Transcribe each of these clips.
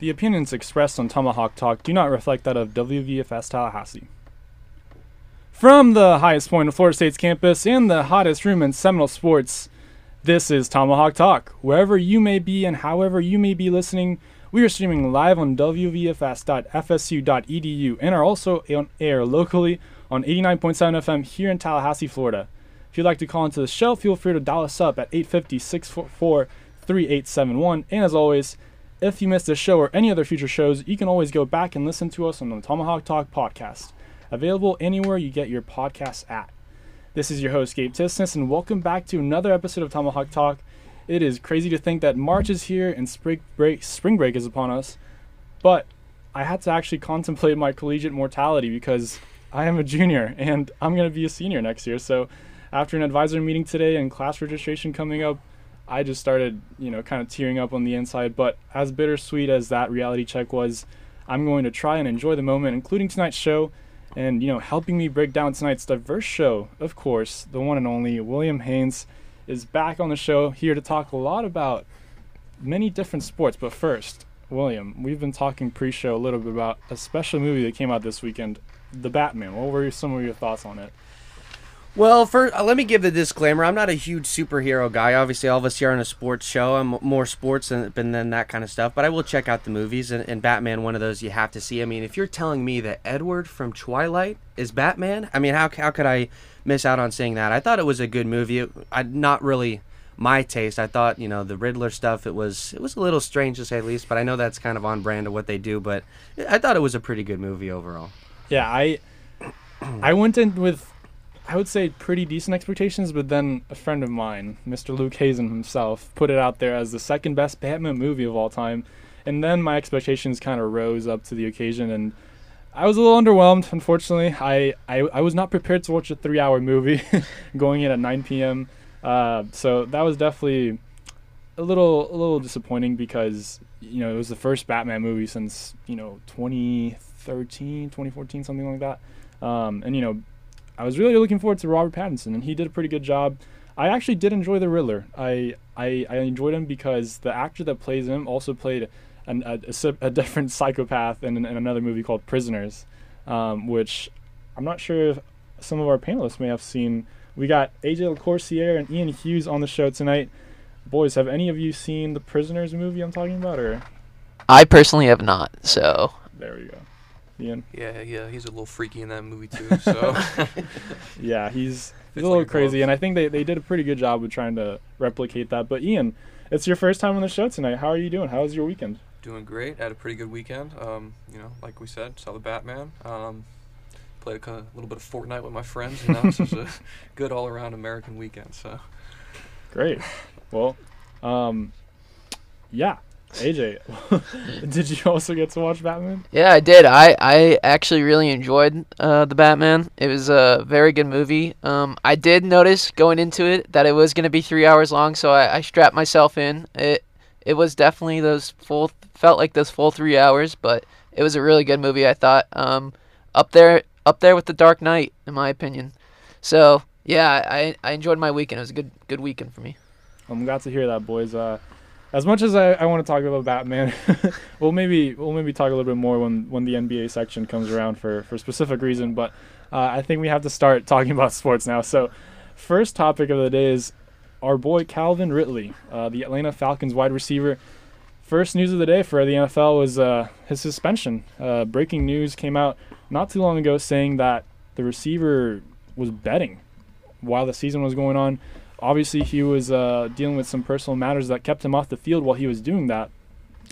The opinions expressed on Tomahawk Talk do not reflect that of WVFS Tallahassee. From the highest point of Florida State's campus and the hottest room in Seminole sports, this is Tomahawk Talk. Wherever you may be and however you may be listening, we are streaming live on wvfs.fsu.edu and are also on air locally on 89.7 FM here in Tallahassee, Florida. If you'd like to call into the show, feel free to dial us up at 850 644 3871. And as always, if you missed this show or any other future shows, you can always go back and listen to us on the Tomahawk Talk podcast, available anywhere you get your podcasts at. This is your host, Gabe Tisness, and welcome back to another episode of Tomahawk Talk. It is crazy to think that March is here and spring break, spring break is upon us, but I had to actually contemplate my collegiate mortality because I am a junior and I'm going to be a senior next year. So, after an advisor meeting today and class registration coming up, I just started, you know, kind of tearing up on the inside. But as bittersweet as that reality check was, I'm going to try and enjoy the moment, including tonight's show. And, you know, helping me break down tonight's diverse show, of course, the one and only William Haynes is back on the show here to talk a lot about many different sports. But first, William, we've been talking pre show a little bit about a special movie that came out this weekend, The Batman. What were some of your thoughts on it? Well, first, uh, let me give the disclaimer. I'm not a huge superhero guy. Obviously, all of us here on a sports show. I'm more sports than, than that kind of stuff. But I will check out the movies, and, and Batman, one of those you have to see. I mean, if you're telling me that Edward from Twilight is Batman, I mean, how, how could I miss out on seeing that? I thought it was a good movie. It, I not really my taste. I thought, you know, the Riddler stuff. It was it was a little strange to say the least. But I know that's kind of on brand of what they do. But I thought it was a pretty good movie overall. Yeah, I I went in with I would say pretty decent expectations, but then a friend of mine, Mr. Luke Hazen himself, put it out there as the second best Batman movie of all time. And then my expectations kind of rose up to the occasion, and I was a little underwhelmed. Unfortunately, I I, I was not prepared to watch a three-hour movie going in at 9 p.m. Uh, so that was definitely a little a little disappointing because you know it was the first Batman movie since you know 2013, 2014, something like that. Um, and you know I was really looking forward to Robert Pattinson, and he did a pretty good job. I actually did enjoy the Riddler. I I, I enjoyed him because the actor that plays him also played an, a, a, a, different psychopath in, in, another movie called Prisoners, um, which I'm not sure if some of our panelists may have seen. We got AJ LaCourciere and Ian Hughes on the show tonight. Boys, have any of you seen the Prisoners movie I'm talking about, or? I personally have not. So. There we go. Ian. Yeah, yeah, he's a little freaky in that movie too. So. yeah, he's he's a little like crazy, and I think they, they did a pretty good job of trying to replicate that. But Ian, it's your first time on the show tonight. How are you doing? How was your weekend? Doing great. Had a pretty good weekend. Um, you know, like we said, saw the Batman. Um, played a, a little bit of Fortnite with my friends, and that was a good all around American weekend. So. Great. Well, um, yeah. AJ, did you also get to watch Batman? Yeah, I did. I, I actually really enjoyed uh, the Batman. It was a very good movie. Um, I did notice going into it that it was going to be three hours long, so I, I strapped myself in. It it was definitely those full felt like those full three hours, but it was a really good movie. I thought um, up there up there with the Dark Knight, in my opinion. So yeah, I I enjoyed my weekend. It was a good good weekend for me. I'm glad to hear that, boys. Uh, as much as I, I want to talk about Batman, we'll maybe we'll maybe talk a little bit more when, when the NBA section comes around for for specific reason. But uh, I think we have to start talking about sports now. So, first topic of the day is our boy Calvin Ridley, uh, the Atlanta Falcons wide receiver. First news of the day for the NFL was uh, his suspension. Uh, breaking news came out not too long ago saying that the receiver was betting while the season was going on obviously he was uh, dealing with some personal matters that kept him off the field while he was doing that.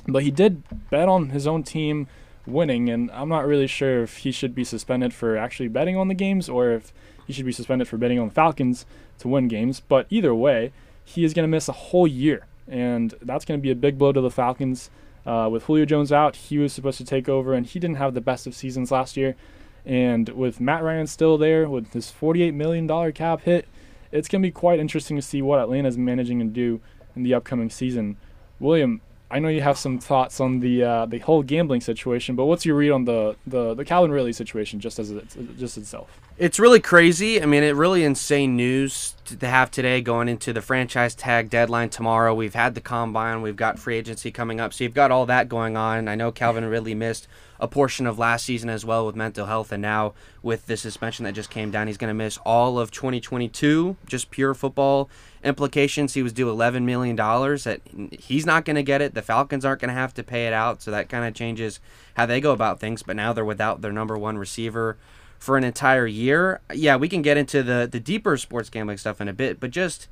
But he did bet on his own team winning, and I'm not really sure if he should be suspended for actually betting on the games or if he should be suspended for betting on the Falcons to win games. But either way, he is going to miss a whole year, and that's going to be a big blow to the Falcons. Uh, with Julio Jones out, he was supposed to take over, and he didn't have the best of seasons last year. And with Matt Ryan still there, with his $48 million cap hit, it's going to be quite interesting to see what Atlanta is managing to do in the upcoming season. William, I know you have some thoughts on the uh, the whole gambling situation, but what's your read on the the, the Calvin Ridley situation just as it, just itself? It's really crazy. I mean, it really insane news to have today going into the franchise tag deadline tomorrow. We've had the combine, we've got free agency coming up, so you've got all that going on. I know Calvin Ridley missed a portion of last season as well with mental health, and now with the suspension that just came down, he's going to miss all of 2022. Just pure football implications. He was due 11 million dollars. That he's not going to get it. The Falcons aren't going to have to pay it out, so that kind of changes how they go about things. But now they're without their number one receiver for an entire year. Yeah, we can get into the the deeper sports gambling stuff in a bit, but just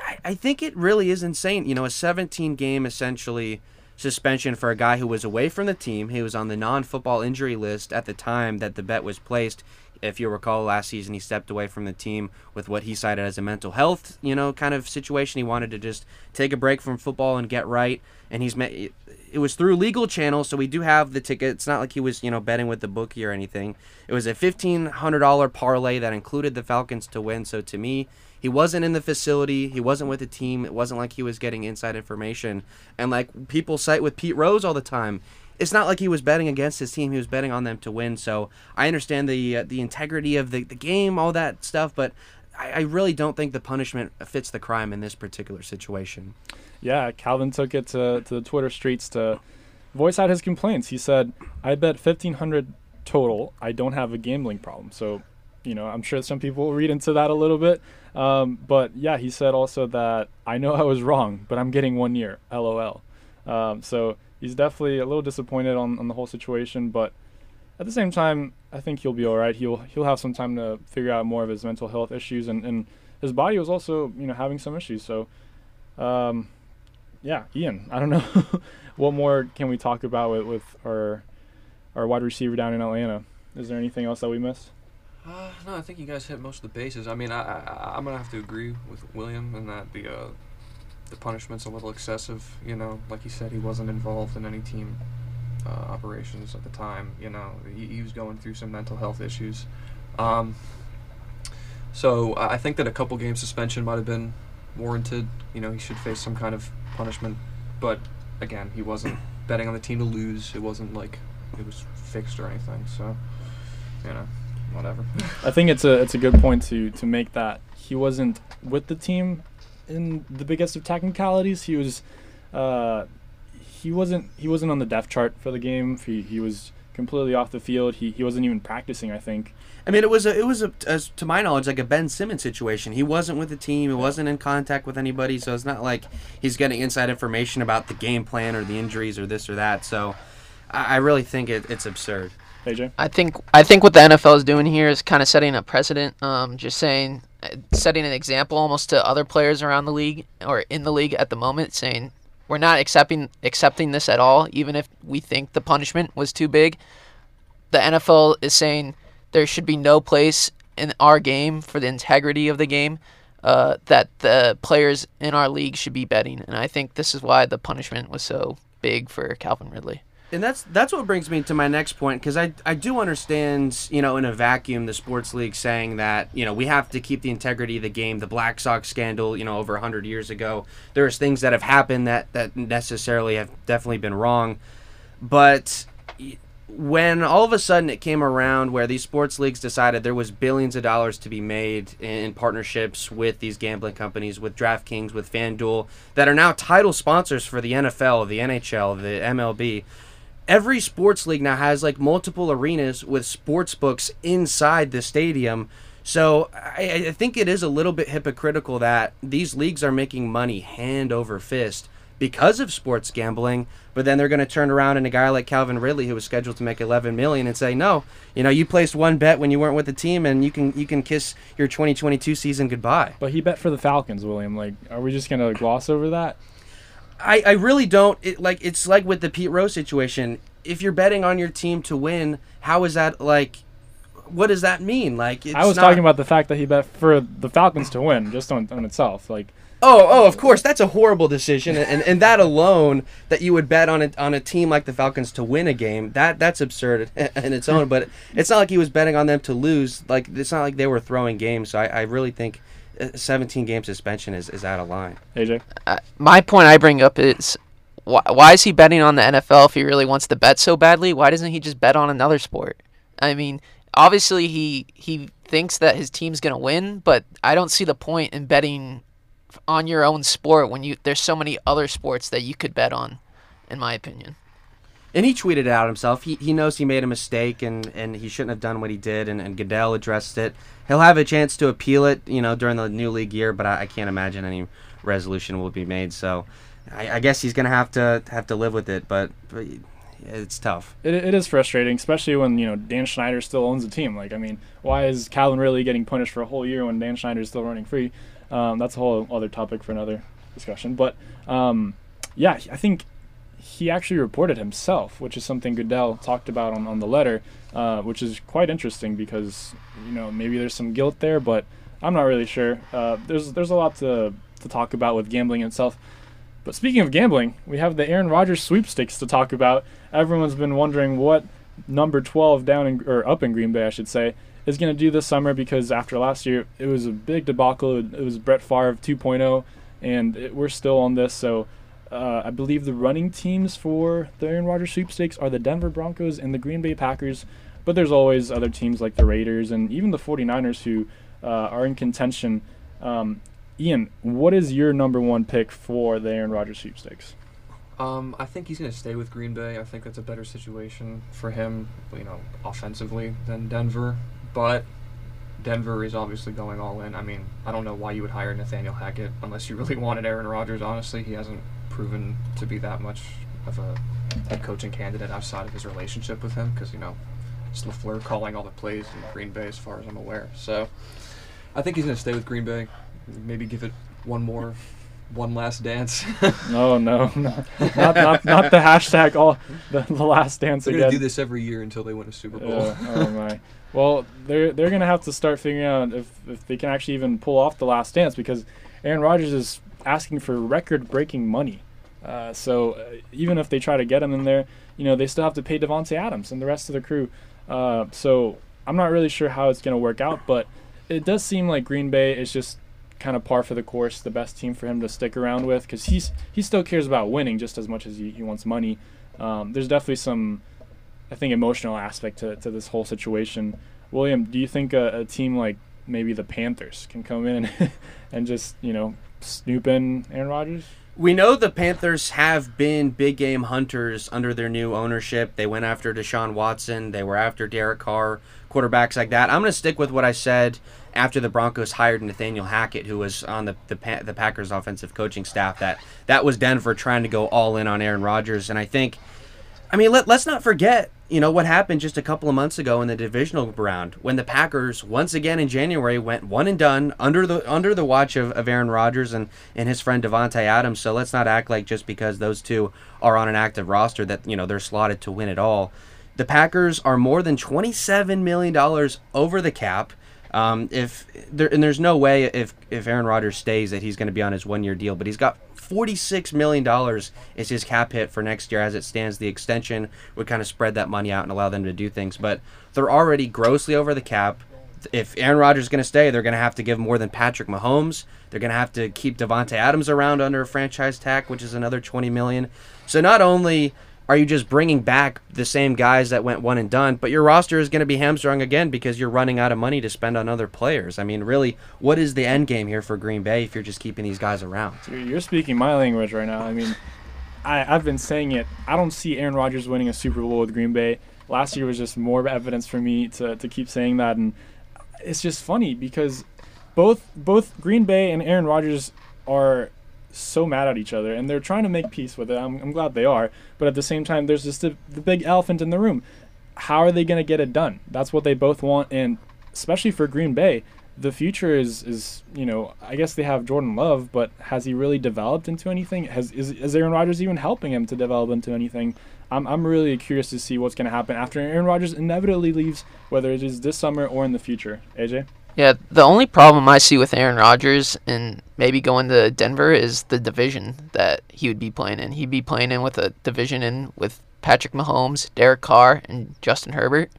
I, I think it really is insane. You know, a 17 game essentially suspension for a guy who was away from the team. He was on the non-football injury list at the time that the bet was placed. If you recall, last season he stepped away from the team with what he cited as a mental health, you know, kind of situation. He wanted to just take a break from football and get right. And he's met. It was through legal channels, so we do have the ticket. It's not like he was, you know, betting with the bookie or anything. It was a fifteen hundred dollar parlay that included the Falcons to win. So to me, he wasn't in the facility. He wasn't with the team. It wasn't like he was getting inside information. And like people cite with Pete Rose all the time, it's not like he was betting against his team. He was betting on them to win. So I understand the uh, the integrity of the, the game, all that stuff, but I, I really don't think the punishment fits the crime in this particular situation. Yeah, Calvin took it to, to the Twitter streets to voice out his complaints. He said, "I bet fifteen hundred total. I don't have a gambling problem." So, you know, I'm sure some people will read into that a little bit. Um, but yeah, he said also that I know I was wrong, but I'm getting one year. LOL. Um, so he's definitely a little disappointed on, on the whole situation, but at the same time, I think he'll be all right. He'll he'll have some time to figure out more of his mental health issues, and, and his body was also you know having some issues. So, um, yeah, Ian, I don't know what more can we talk about with, with our our wide receiver down in Atlanta. Is there anything else that we missed? Uh, no, I think you guys hit most of the bases. I mean, I, I I'm gonna have to agree with William in that the uh, the punishment's a little excessive. You know, like he said, he wasn't involved in any team uh, operations at the time. You know, he, he, was going through some mental health issues. Um, so I think that a couple game suspension might have been warranted. You know, he should face some kind of punishment. But again, he wasn't betting on the team to lose. It wasn't like it was fixed or anything. So, you know, whatever. I think it's a it's a good point to to make that he wasn't with the team in the biggest of technicalities. He was uh, he wasn't he wasn't on the depth chart for the game. He he was completely off the field. He he wasn't even practicing. I think. I mean, it was a, it was a, as to my knowledge, like a Ben Simmons situation. He wasn't with the team. He wasn't in contact with anybody. So it's not like he's getting inside information about the game plan or the injuries or this or that. So I, I really think it, it's absurd. AJ, I think I think what the NFL is doing here is kind of setting a precedent. Um, just saying, setting an example almost to other players around the league or in the league at the moment, saying we're not accepting accepting this at all, even if we think the punishment was too big. The NFL is saying there should be no place in our game for the integrity of the game uh, that the players in our league should be betting, and I think this is why the punishment was so big for Calvin Ridley and that's that's what brings me to my next point because I I do understand you know in a vacuum the sports league saying that you know we have to keep the integrity of the game. The Black Sox scandal you know over hundred years ago. There's things that have happened that that necessarily have definitely been wrong, but when all of a sudden it came around where these sports leagues decided there was billions of dollars to be made in partnerships with these gambling companies, with DraftKings, with FanDuel, that are now title sponsors for the NFL, the NHL, the MLB every sports league now has like multiple arenas with sports books inside the stadium. So I, I, think it is a little bit hypocritical that these leagues are making money hand over fist because of sports gambling, but then they're going to turn around and a guy like Calvin Ridley, who was scheduled to make 11 million, and say, "No, you know, you placed one bet when you weren't with the team, and you can you can kiss your 2022 season goodbye." But he bet for the Falcons, William. Like, are we just going to gloss over that? I, I really don't it, like it's like with the Pete Rose situation. If you're betting on your team to win, how is that like? What does that mean? Like I was not... talking about the fact that he bet for the Falcons to win, just on, on itself. Like oh oh, of course that's a horrible decision, and, and that alone that you would bet on a on a team like the Falcons to win a game that that's absurd in its own. but it's not like he was betting on them to lose. Like it's not like they were throwing games. So I, I really think 17 game suspension is, is out of line. AJ? Uh, my point I bring up is why, why is he betting on the NFL if he really wants to bet so badly? Why doesn't he just bet on another sport? I mean, obviously he he thinks that his team's gonna win, but I don't see the point in betting on your own sport when you there's so many other sports that you could bet on, in my opinion. And he tweeted it out himself. He, he knows he made a mistake and, and he shouldn't have done what he did. And, and Goodell addressed it. He'll have a chance to appeal it, you know, during the new league year. But I, I can't imagine any resolution will be made. So I, I guess he's gonna have to have to live with it. But, but it's tough. It, it is frustrating, especially when you know Dan Snyder still owns the team. Like, I mean, why is Calvin really getting punished for a whole year when Dan Snyder is still running free? Um, that's a whole other topic for another discussion. But um, yeah, I think he actually reported himself, which is something Goodell talked about on, on the letter, uh, which is quite interesting because you know maybe there's some guilt there, but I'm not really sure. Uh, there's there's a lot to to talk about with gambling itself. But speaking of gambling, we have the Aaron Rodgers sweepstakes to talk about. Everyone's been wondering what number 12 down in, or up in Green Bay, I should say, is going to do this summer because after last year, it was a big debacle. It was Brett Favre 2.0, and it, we're still on this. So uh, I believe the running teams for the Aaron Rodgers sweepstakes are the Denver Broncos and the Green Bay Packers. But there's always other teams like the Raiders and even the 49ers who uh, are in contention. Um, Ian, what is your number one pick for the Aaron Rodgers sweepstakes? Um, I think he's going to stay with Green Bay. I think that's a better situation for him, you know, offensively than Denver. But Denver is obviously going all in. I mean, I don't know why you would hire Nathaniel Hackett unless you really wanted Aaron Rodgers. Honestly, he hasn't proven to be that much of a head coaching candidate outside of his relationship with him, because you know, it's Lafleur calling all the plays in Green Bay, as far as I'm aware. So, I think he's going to stay with Green Bay. Maybe give it one more one last dance. no, no, no, not, not, not the hashtag all the, the last dance They're again. gonna do this every year until they win a Super Bowl. Yeah, oh my. Well, they're they're gonna have to start figuring out if if they can actually even pull off the last dance because Aaron Rodgers is asking for record-breaking money. Uh, so uh, even if they try to get him in there, you know they still have to pay Davante Adams and the rest of the crew. Uh, so I'm not really sure how it's gonna work out, but it does seem like Green Bay is just kind of par for the course, the best team for him to stick around with because he's he still cares about winning just as much as he, he wants money. Um, there's definitely some, I think, emotional aspect to, to this whole situation. William, do you think a, a team like maybe the Panthers can come in and just you know snoop in Aaron Rodgers? We know the Panthers have been big game hunters under their new ownership. They went after Deshaun Watson. They were after Derek Carr, quarterbacks like that. I'm going to stick with what I said after the Broncos hired Nathaniel Hackett, who was on the the, the Packers offensive coaching staff. That that was Denver trying to go all in on Aaron Rodgers, and I think, I mean, let, let's not forget, you know, what happened just a couple of months ago in the divisional round when the Packers once again in January went one and done under the under the watch of, of Aaron Rodgers and and his friend Davante Adams. So let's not act like just because those two are on an active roster that you know they're slotted to win it all. The Packers are more than $27 million over the cap. Um, if there, and there's no way if if Aaron Rodgers stays that he's going to be on his one year deal, but he's got 46 million dollars is his cap hit for next year as it stands. The extension would kind of spread that money out and allow them to do things, but they're already grossly over the cap. If Aaron Rodgers is going to stay, they're going to have to give more than Patrick Mahomes. They're going to have to keep Davante Adams around under a franchise tag, which is another 20 million. So not only are you just bringing back the same guys that went one and done, but your roster is going to be hamstrung again because you're running out of money to spend on other players? I mean, really, what is the end game here for Green Bay if you're just keeping these guys around? You're speaking my language right now. I mean, I, I've been saying it. I don't see Aaron Rodgers winning a Super Bowl with Green Bay. Last year was just more evidence for me to, to keep saying that, and it's just funny because both both Green Bay and Aaron Rodgers are so mad at each other and they're trying to make peace with it. I'm, I'm glad they are. But at the same time, there's just the, the big elephant in the room. How are they going to get it done? That's what they both want. And especially for Green Bay, the future is, is you know, I guess they have Jordan Love, but has he really developed into anything? Has is, is Aaron Rodgers even helping him to develop into anything? I'm, I'm really curious to see what's going to happen after Aaron Rodgers inevitably leaves, whether it is this summer or in the future. AJ? Yeah, the only problem I see with Aaron Rodgers and maybe going to Denver is the division that he would be playing in. He'd be playing in with a division in with Patrick Mahomes, Derek Carr, and Justin Herbert.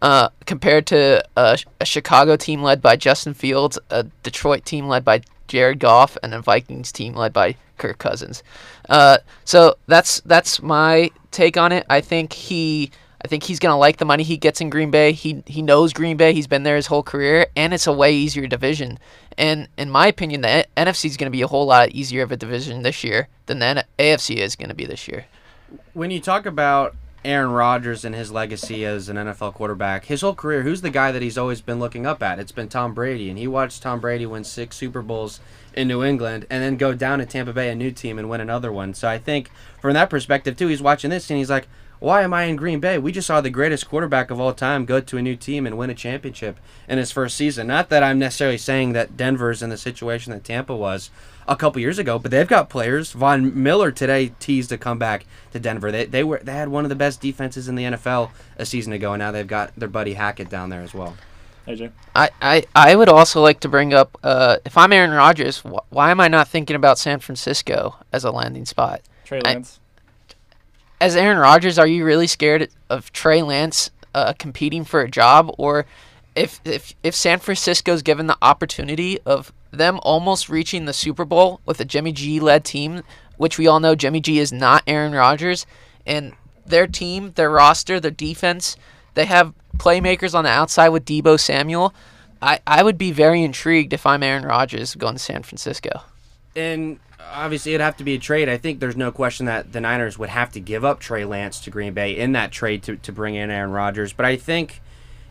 Uh, compared to a, a, Chicago team led by Justin Fields, a Detroit team led by Jared Goff, and a Vikings team led by Kirk Cousins. Uh, so that's that's my take on it. I think he I think he's going to like the money he gets in Green Bay. He he knows Green Bay. He's been there his whole career, and it's a way easier division. And in my opinion, the NFC is going to be a whole lot easier of a division this year than the AFC is going to be this year. When you talk about Aaron Rodgers and his legacy as an NFL quarterback, his whole career, who's the guy that he's always been looking up at? It's been Tom Brady, and he watched Tom Brady win six Super Bowls in New England and then go down to Tampa Bay, a new team, and win another one. So I think from that perspective too, he's watching this and he's like, why am I in Green Bay? We just saw the greatest quarterback of all time go to a new team and win a championship in his first season. Not that I'm necessarily saying that Denver's in the situation that Tampa was a couple years ago, but they've got players. Von Miller today teased to come back to Denver. They, they were they had one of the best defenses in the NFL a season ago, and now they've got their buddy Hackett down there as well. AJ. I, I, I would also like to bring up uh, if I'm Aaron Rodgers, wh- why am I not thinking about San Francisco as a landing spot? Trey I- Lance. As Aaron Rodgers, are you really scared of Trey Lance uh, competing for a job, or if if if San Francisco's given the opportunity of them almost reaching the Super Bowl with a Jimmy G led team, which we all know Jimmy G is not Aaron Rodgers, and their team, their roster, their defense, they have playmakers on the outside with Deebo Samuel. I, I would be very intrigued if I'm Aaron Rodgers going to San Francisco. and obviously it'd have to be a trade. I think there's no question that the Niners would have to give up Trey Lance to Green Bay in that trade to, to bring in Aaron Rodgers. But I think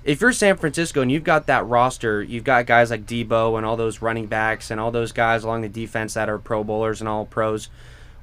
if you're San Francisco and you've got that roster, you've got guys like Deebo and all those running backs and all those guys along the defense that are Pro Bowlers and all pros.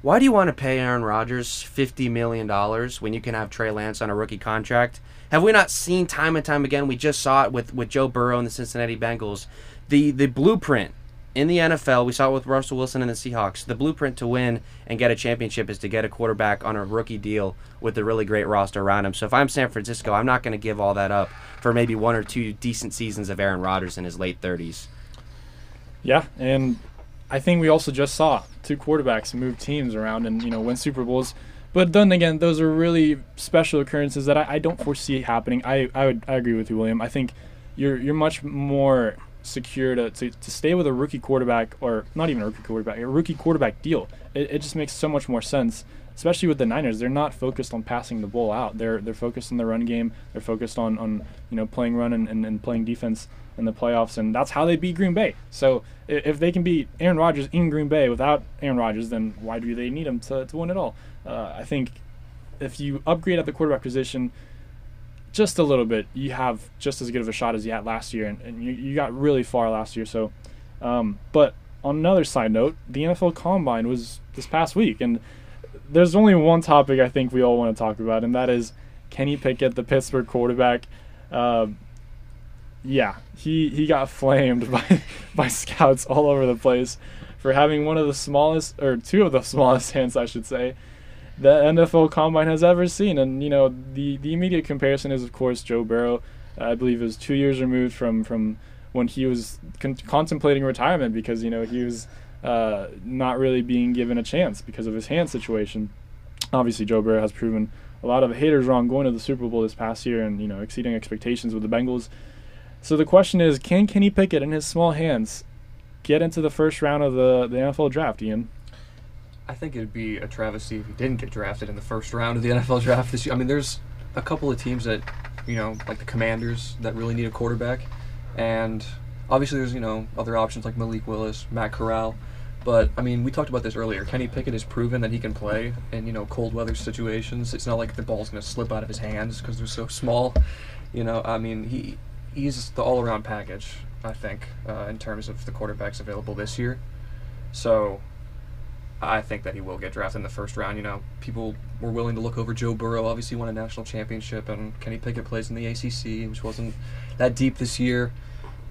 Why do you want to pay Aaron Rodgers fifty million dollars when you can have Trey Lance on a rookie contract? Have we not seen time and time again? We just saw it with, with Joe Burrow and the Cincinnati Bengals. The the blueprint in the NFL, we saw it with Russell Wilson and the Seahawks. The blueprint to win and get a championship is to get a quarterback on a rookie deal with a really great roster around him. So if I'm San Francisco, I'm not going to give all that up for maybe one or two decent seasons of Aaron Rodgers in his late 30s. Yeah, and I think we also just saw two quarterbacks move teams around and you know win Super Bowls. But then again, those are really special occurrences that I, I don't foresee happening. I, I would I agree with you, William. I think you're you're much more secure to, to, to stay with a rookie quarterback or not even a rookie quarterback, a rookie quarterback deal. It, it just makes so much more sense, especially with the Niners. They're not focused on passing the ball out. They're they're focused on the run game. They're focused on, on you know playing run and, and, and playing defense in the playoffs, and that's how they beat Green Bay. So if they can beat Aaron Rodgers in Green Bay without Aaron Rodgers, then why do they need him to, to win it all? Uh, I think if you upgrade at the quarterback position just a little bit, you have just as good of a shot as you had last year, and, and you, you got really far last year. So, um, but on another side note, the NFL Combine was this past week, and there's only one topic I think we all want to talk about, and that is Kenny Pickett, the Pittsburgh quarterback. Uh, yeah, he he got flamed by by scouts all over the place for having one of the smallest or two of the smallest hands, I should say, the NFL Combine has ever seen. And you know, the the immediate comparison is of course Joe Burrow. I believe is two years removed from from when he was con- contemplating retirement because you know he was uh, not really being given a chance because of his hand situation. Obviously, Joe Burrow has proven a lot of haters wrong going to the Super Bowl this past year and you know exceeding expectations with the Bengals. So the question is, can Kenny Pickett in his small hands get into the first round of the, the NFL draft, Ian? I think it'd be a travesty if he didn't get drafted in the first round of the NFL draft this year. I mean, there's a couple of teams that, you know, like the Commanders that really need a quarterback, and obviously there's you know other options like Malik Willis, Matt Corral. But I mean, we talked about this earlier. Kenny Pickett has proven that he can play in you know cold weather situations. It's not like the ball's going to slip out of his hands because they're so small. You know, I mean, he he's the all-around package. I think uh, in terms of the quarterbacks available this year. So I think that he will get drafted in the first round. You know, people were willing to look over Joe Burrow. Obviously, won a national championship, and Kenny Pickett plays in the ACC, which wasn't that deep this year.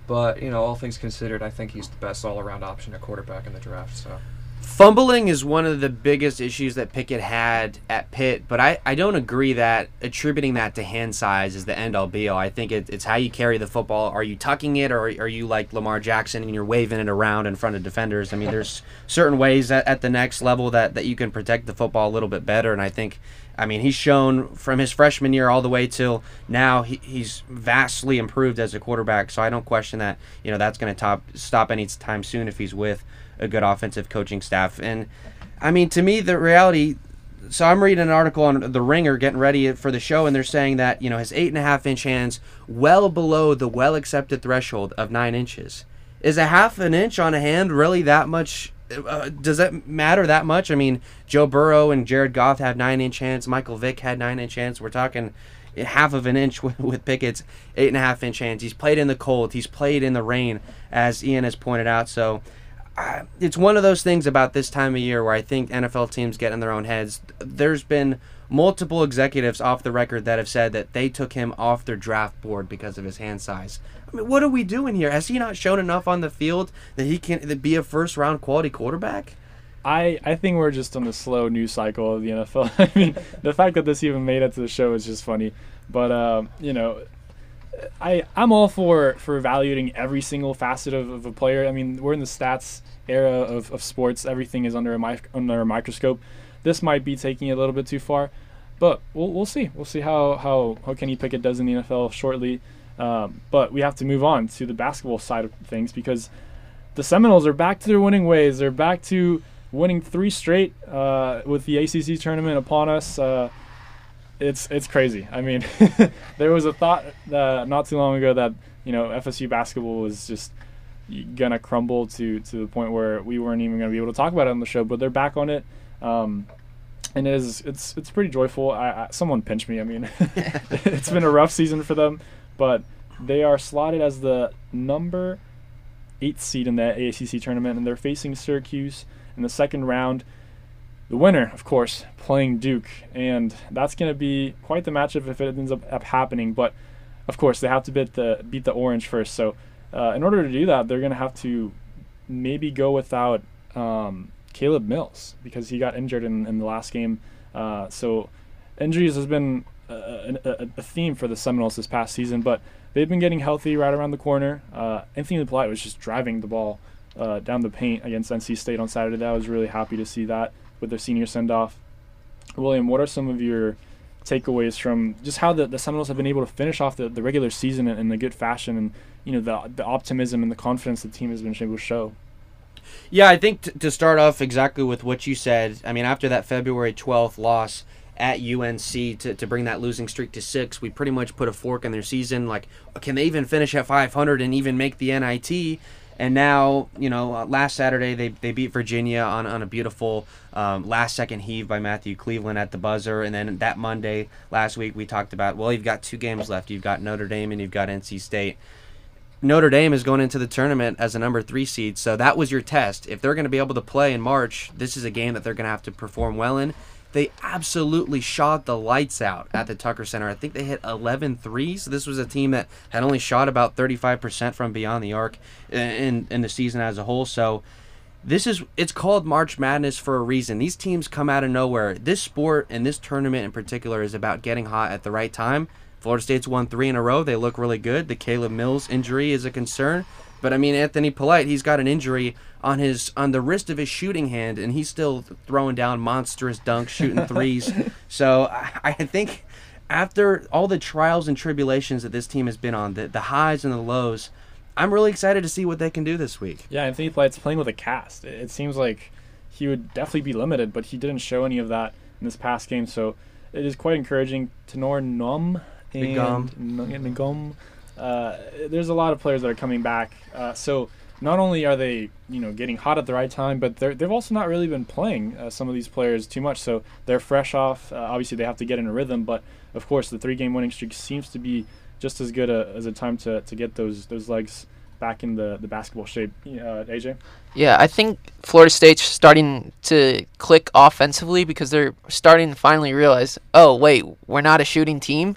But you know, all things considered, I think he's the best all-around option at quarterback in the draft. So Fumbling is one of the biggest issues that Pickett had at Pitt, but I, I don't agree that attributing that to hand size is the end all be all. I think it, it's how you carry the football. Are you tucking it, or are you like Lamar Jackson and you're waving it around in front of defenders? I mean, there's certain ways at, at the next level that, that you can protect the football a little bit better, and I think. I mean, he's shown from his freshman year all the way till now. He, he's vastly improved as a quarterback, so I don't question that. You know, that's going to top stop anytime soon if he's with a good offensive coaching staff. And I mean, to me, the reality, so I'm reading an article on the Ringer, getting ready for the show, and they're saying that you know his eight and a half inch hands well below the well accepted threshold of nine inches. Is a half an inch on a hand really that much? Uh, does that matter that much? I mean, Joe Burrow and Jared Goff have nine inch hands. Michael Vick had nine inch hands. We're talking half of an inch with, with Pickett's eight and a half inch hands. He's played in the cold. He's played in the rain, as Ian has pointed out. So uh, it's one of those things about this time of year where I think NFL teams get in their own heads. There's been multiple executives off the record that have said that they took him off their draft board because of his hand size. I mean, what are we doing here? Has he not shown enough on the field that he can be a first round quality quarterback? I, I think we're just on the slow news cycle of the NFL. I mean, the fact that this even made it to the show is just funny. But um, you know, I I'm all for for evaluating every single facet of, of a player. I mean, we're in the stats era of, of sports. Everything is under a mic- under a microscope. This might be taking it a little bit too far, but we'll we'll see. We'll see how how how Kenny Pickett does in the NFL shortly. Um, but we have to move on to the basketball side of things because the Seminoles are back to their winning ways. They're back to winning three straight uh, with the ACC tournament upon us. Uh, it's it's crazy. I mean, there was a thought uh, not too long ago that you know FSU basketball was just gonna crumble to to the point where we weren't even gonna be able to talk about it on the show. But they're back on it, um, and it is it's it's pretty joyful. I, I someone pinched me. I mean, it's been a rough season for them, but they are slotted as the number eight seed in the ACC tournament, and they're facing Syracuse in the second round. The winner, of course, playing Duke, and that's going to be quite the matchup if it ends up, up, happening. But of course, they have to beat the beat the Orange first. So uh, in order to do that, they're going to have to maybe go without um, Caleb Mills because he got injured in, in the last game. Uh, so injuries has been a, a, a, theme for the Seminoles this past season, but they've been getting healthy right around the corner. Uh, Anthony Polite was just driving the ball uh, down the paint against NC State on Saturday. I was really happy to see that with their senior send off. William, what are some of your takeaways from just how the, the Seminoles have been able to finish off the, the regular season in, in a good fashion and you know the the optimism and the confidence the team has been able to show? Yeah, I think t- to start off exactly with what you said. I mean, after that February 12th loss at UNC to, to bring that losing streak to six, we pretty much put a fork in their season. Like, can they even finish at 500 and even make the NIT? And now, you know, uh, last Saturday they, they beat Virginia on, on a beautiful um, last second heave by Matthew Cleveland at the buzzer. And then that Monday last week we talked about, well, you've got two games left. You've got Notre Dame and you've got NC State. Notre Dame is going into the tournament as a number three seed, so that was your test. If they're going to be able to play in March, this is a game that they're going to have to perform well in. They absolutely shot the lights out at the Tucker Center. I think they hit 11 threes. This was a team that had only shot about 35% from beyond the arc in, in the season as a whole. So this is it's called March Madness for a reason. These teams come out of nowhere. This sport and this tournament in particular is about getting hot at the right time. Florida State's won three in a row. They look really good. The Caleb Mills injury is a concern. But I mean, Anthony Polite, he's got an injury on his on the wrist of his shooting hand, and he's still throwing down monstrous dunks, shooting threes. so I, I, think after all the trials and tribulations that this team has been on, the the highs and the lows, I'm really excited to see what they can do this week. Yeah, Anthony Polite's playing with a cast. It, it seems like he would definitely be limited, but he didn't show any of that in this past game. So it is quite encouraging. Tenor Num and Ngom uh, there's a lot of players that are coming back. Uh, so not only are they you know getting hot at the right time, but they have also not really been playing uh, some of these players too much. So they're fresh off. Uh, obviously, they have to get in a rhythm, but of course, the three-game winning streak seems to be just as good a, as a time to, to get those those legs back in the, the basketball shape. Uh, AJ. Yeah, I think Florida State's starting to click offensively because they're starting to finally realize, oh wait, we're not a shooting team,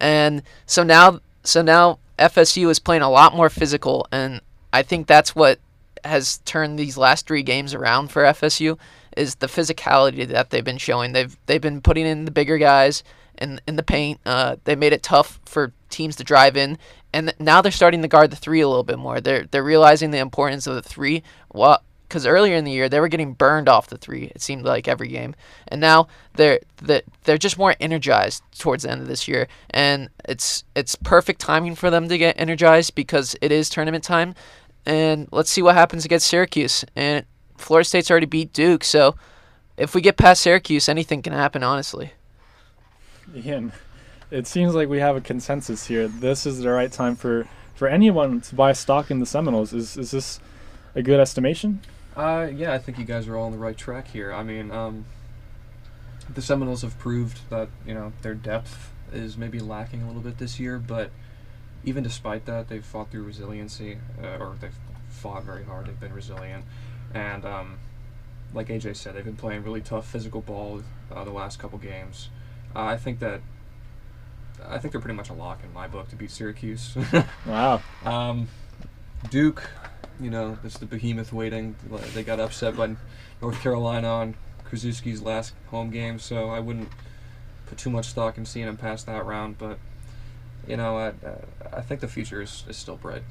and so now so now FSU is playing a lot more physical, and I think that's what has turned these last three games around for FSU is the physicality that they've been showing. They've they've been putting in the bigger guys in in the paint. Uh, they made it tough for teams to drive in, and now they're starting to guard the three a little bit more. They're they're realizing the importance of the three. What because earlier in the year they were getting burned off the three. It seemed like every game, and now they're they're just more energized towards the end of this year, and it's it's perfect timing for them to get energized because it is tournament time, and let's see what happens against Syracuse. And Florida State's already beat Duke, so if we get past Syracuse, anything can happen. Honestly. Ian, it seems like we have a consensus here. This is the right time for, for anyone to buy stock in the Seminoles. Is is this a good estimation? Uh, yeah, I think you guys are all on the right track here. I mean, um, the Seminoles have proved that you know their depth is maybe lacking a little bit this year, but even despite that, they've fought through resiliency, uh, or they've fought very hard. They've been resilient, and um, like AJ said, they've been playing really tough physical ball uh, the last couple games. Uh, I think that I think they're pretty much a lock in my book to beat Syracuse. Wow. um, Duke, you know, it's the behemoth waiting. They got upset by North Carolina on Krzyzewski's last home game, so I wouldn't put too much stock in seeing him pass that round. But you know, I, I think the future is, is still bright.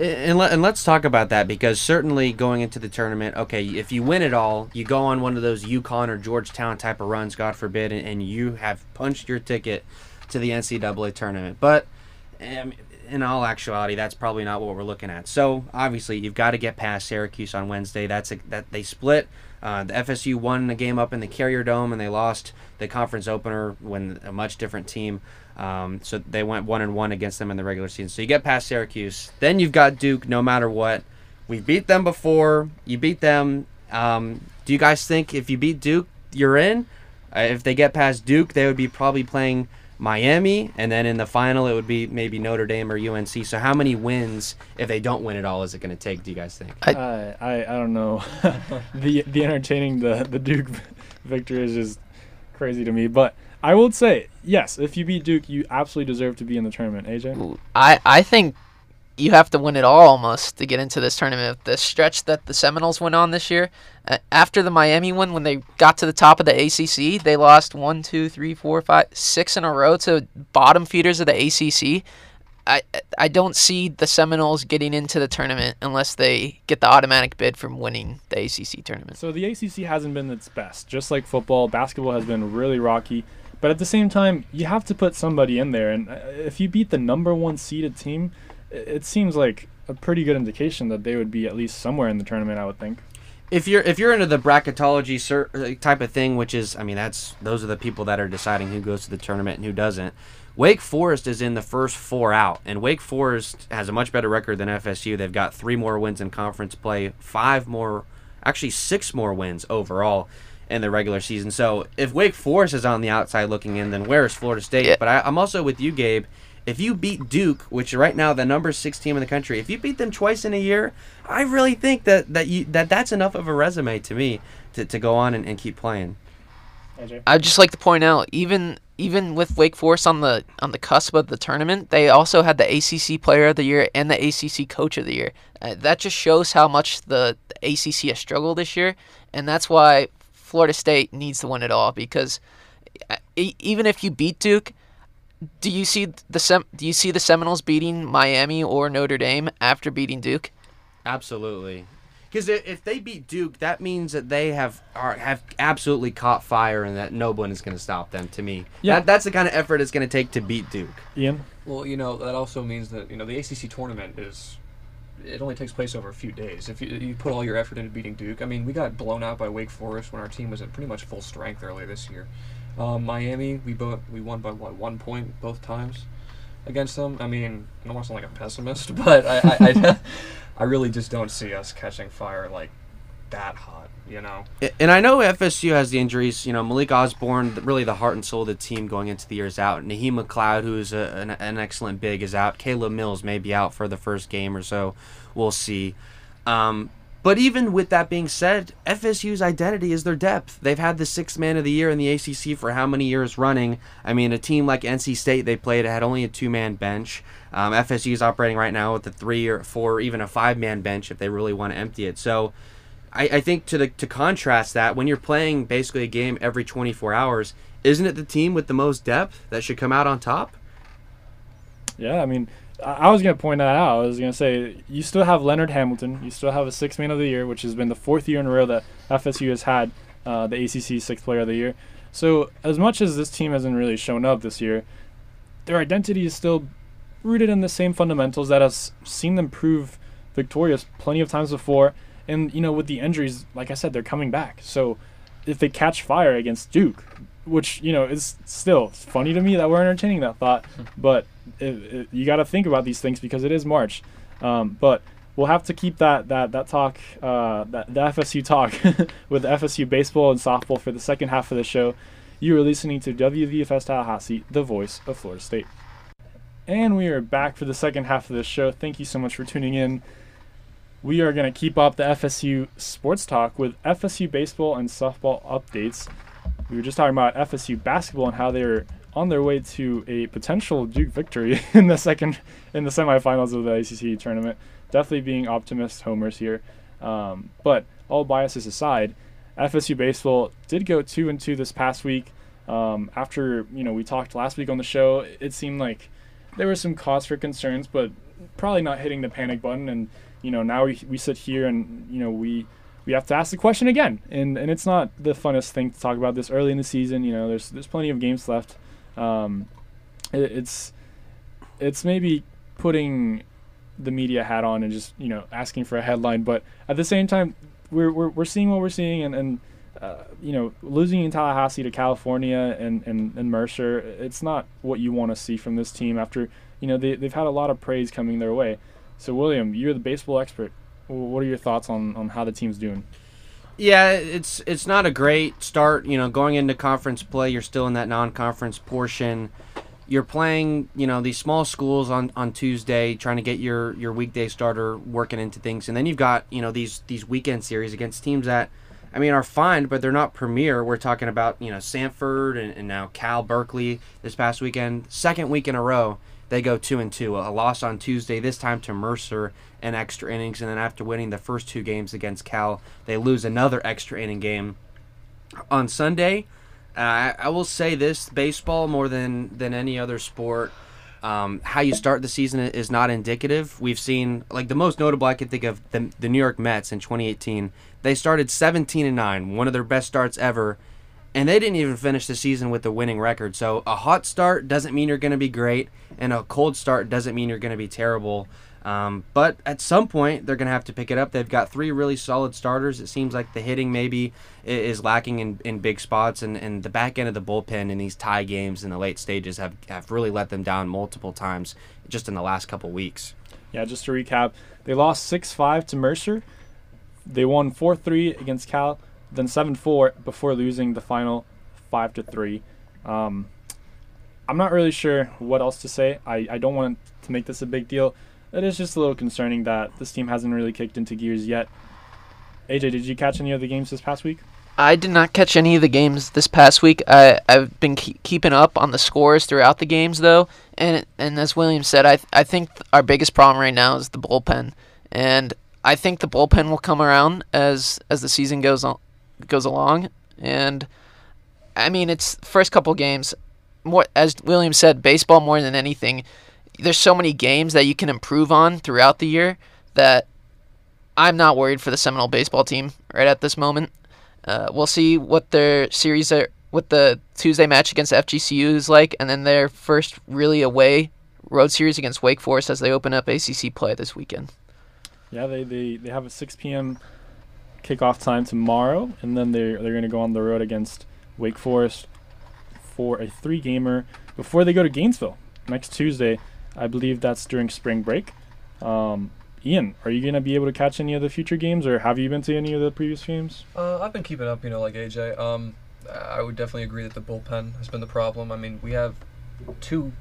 And, let, and let's talk about that because certainly going into the tournament, okay, if you win it all, you go on one of those UConn or Georgetown type of runs, God forbid, and, and you have punched your ticket to the NCAA tournament. But um, in all actuality, that's probably not what we're looking at. So obviously, you've got to get past Syracuse on Wednesday. That's a, that they split. Uh, the FSU won the game up in the Carrier Dome, and they lost the conference opener when a much different team. Um, so they went one and one against them in the regular season. So you get past Syracuse, then you've got Duke. No matter what, we beat them before. You beat them. Um, do you guys think if you beat Duke, you're in? Uh, if they get past Duke, they would be probably playing Miami, and then in the final it would be maybe Notre Dame or UNC. So how many wins, if they don't win it all, is it going to take? Do you guys think? I- I, I, I don't know. the the entertaining the the Duke victory is just crazy to me. But I will say yes. If you beat Duke, you absolutely deserve to be in the tournament. AJ. I I think you have to win it all almost to get into this tournament. The stretch that the Seminoles went on this year, uh, after the Miami one, when they got to the top of the ACC, they lost one, two, three, four, five, six in a row to bottom feeders of the ACC. I I don't see the Seminoles getting into the tournament unless they get the automatic bid from winning the ACC tournament. So the ACC hasn't been its best. Just like football, basketball has been really rocky. But at the same time, you have to put somebody in there. And uh, if you beat the number one seeded team, it seems like a pretty good indication that they would be at least somewhere in the tournament. I would think. if you're if you're into the bracketology cer- uh, type of thing, which is I mean that's those are the people that are deciding who goes to the tournament and who doesn't. Wake Forest is in the first four out, and Wake Forest has a much better record than FSU. They've got three more wins in conference play, five more, actually six more wins overall in the regular season. So if Wake Forest is on the outside looking in, then where is Florida State? Yeah. But I, I'm also with you, Gabe. If you beat Duke, which right now the number six team in the country, if you beat them twice in a year, I really think that that you that that's enough of a resume to me to, to go on and, and keep playing. I'd just like to point out, even even with Wake Forest on the on the cusp of the tournament, they also had the ACC Player of the Year and the ACC Coach of the Year. Uh, that just shows how much the, the ACC has struggled this year, and that's why Florida State needs to win it all. Because uh, e- even if you beat Duke, do you see the Sem- do you see the Seminoles beating Miami or Notre Dame after beating Duke? Absolutely. Because if they beat Duke, that means that they have are, have absolutely caught fire, and that no one is going to stop them. To me, Yeah. that, that's the kind of effort it's going to take to beat Duke. Ian. Well, you know that also means that you know the ACC tournament is it only takes place over a few days. If you, you put all your effort into beating Duke, I mean, we got blown out by Wake Forest when our team was at pretty much full strength earlier this year. Um, Miami, we both we won by what one point both times against them. I mean, I don't want to sound like a pessimist, but I I, I, I really just don't see us catching fire like that hot. You know. And I know FSU has the injuries. You know, Malik Osborne, really the heart and soul of the team going into the year, is out. Naheem McLeod, who's a, an, an excellent big, is out. Caleb Mills may be out for the first game or so. We'll see. Um, but even with that being said, FSU's identity is their depth. They've had the sixth man of the year in the ACC for how many years running? I mean, a team like NC State they played had only a two man bench. Um, FSU is operating right now with a three or four, even a five man bench if they really want to empty it. So I, I think to the to contrast that when you're playing basically a game every 24 hours, isn't it the team with the most depth that should come out on top? Yeah, I mean, I was gonna point that out. I was gonna say you still have Leonard Hamilton. You still have a six man of the year, which has been the fourth year in a row that FSU has had uh, the ACC sixth player of the year. So as much as this team hasn't really shown up this year, their identity is still rooted in the same fundamentals that has seen them prove victorious plenty of times before. And you know, with the injuries, like I said, they're coming back. So if they catch fire against Duke, which you know is still funny to me that we're entertaining that thought, but it, it, you got to think about these things because it is March. Um, but we'll have to keep that that that talk, uh, that the FSU talk, with FSU baseball and softball for the second half of the show. You are listening to WVFS Tallahassee, the voice of Florida State. And we are back for the second half of the show. Thank you so much for tuning in. We are going to keep up the FSU sports talk with FSU baseball and softball updates. We were just talking about FSU basketball and how they're on their way to a potential Duke victory in the second in the semifinals of the ACC tournament. Definitely being optimist homers here, um, but all biases aside, FSU baseball did go two and two this past week. Um, after you know we talked last week on the show, it seemed like there was some cause for concerns, but probably not hitting the panic button. And you know now we we sit here and you know we we have to ask the question again, and and it's not the funnest thing to talk about this early in the season. You know there's there's plenty of games left. Um, it, it's it's maybe putting the media hat on and just you know asking for a headline, but at the same time we're we're, we're seeing what we're seeing and and. Uh, you know, losing in Tallahassee to California and, and, and Mercer, it's not what you want to see from this team after, you know, they, they've had a lot of praise coming their way. So, William, you're the baseball expert. What are your thoughts on, on how the team's doing? Yeah, it's it's not a great start. You know, going into conference play, you're still in that non-conference portion. You're playing, you know, these small schools on, on Tuesday, trying to get your, your weekday starter working into things, and then you've got you know these these weekend series against teams that, I mean, are fine, but they're not premier. We're talking about you know Stanford and, and now Cal Berkeley this past weekend, second week in a row they go two and two. A loss on Tuesday, this time to Mercer in extra innings, and then after winning the first two games against Cal, they lose another extra inning game on Sunday. Uh, I will say this: baseball more than than any other sport. Um, how you start the season is not indicative. We've seen like the most notable I can think of the, the New York Mets in 2018. They started 17 and nine, one of their best starts ever, and they didn't even finish the season with a winning record. So a hot start doesn't mean you're going to be great, and a cold start doesn't mean you're going to be terrible. Um, but at some point, they're going to have to pick it up. They've got three really solid starters. It seems like the hitting maybe is lacking in, in big spots, and, and the back end of the bullpen in these tie games in the late stages have, have really let them down multiple times just in the last couple weeks. Yeah, just to recap, they lost 6 5 to Mercer. They won 4 3 against Cal, then 7 4 before losing the final 5 to 3. Um, I'm not really sure what else to say. I, I don't want to make this a big deal it is just a little concerning that this team hasn't really kicked into gears yet. AJ, did you catch any of the games this past week? I did not catch any of the games this past week. I, I've been keep, keeping up on the scores throughout the games, though, and and as William said, I I think our biggest problem right now is the bullpen, and I think the bullpen will come around as as the season goes on goes along, and I mean it's first couple games, more as William said, baseball more than anything there's so many games that you can improve on throughout the year that I'm not worried for the Seminole baseball team right at this moment. Uh, we'll see what their series are, what the Tuesday match against FGCU is like, and then their first really away road series against Wake Forest as they open up ACC play this weekend. Yeah, they, they, they have a 6 p.m. kickoff time tomorrow, and then they're they're going to go on the road against Wake Forest for a three gamer before they go to Gainesville next Tuesday I believe that's during spring break. Um, Ian, are you gonna be able to catch any of the future games, or have you been to any of the previous games? Uh, I've been keeping up, you know, like AJ. Um, I would definitely agree that the bullpen has been the problem. I mean, we have two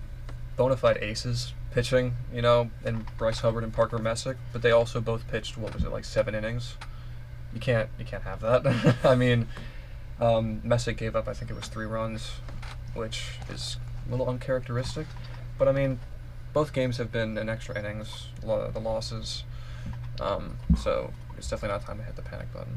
bona fide aces pitching, you know, and Bryce Hubbard and Parker Messick, but they also both pitched what was it like seven innings. You can't you can't have that. I mean, um, Messick gave up I think it was three runs, which is a little uncharacteristic. But I mean, both games have been in extra innings, the losses. Um, so it's definitely not time to hit the panic button.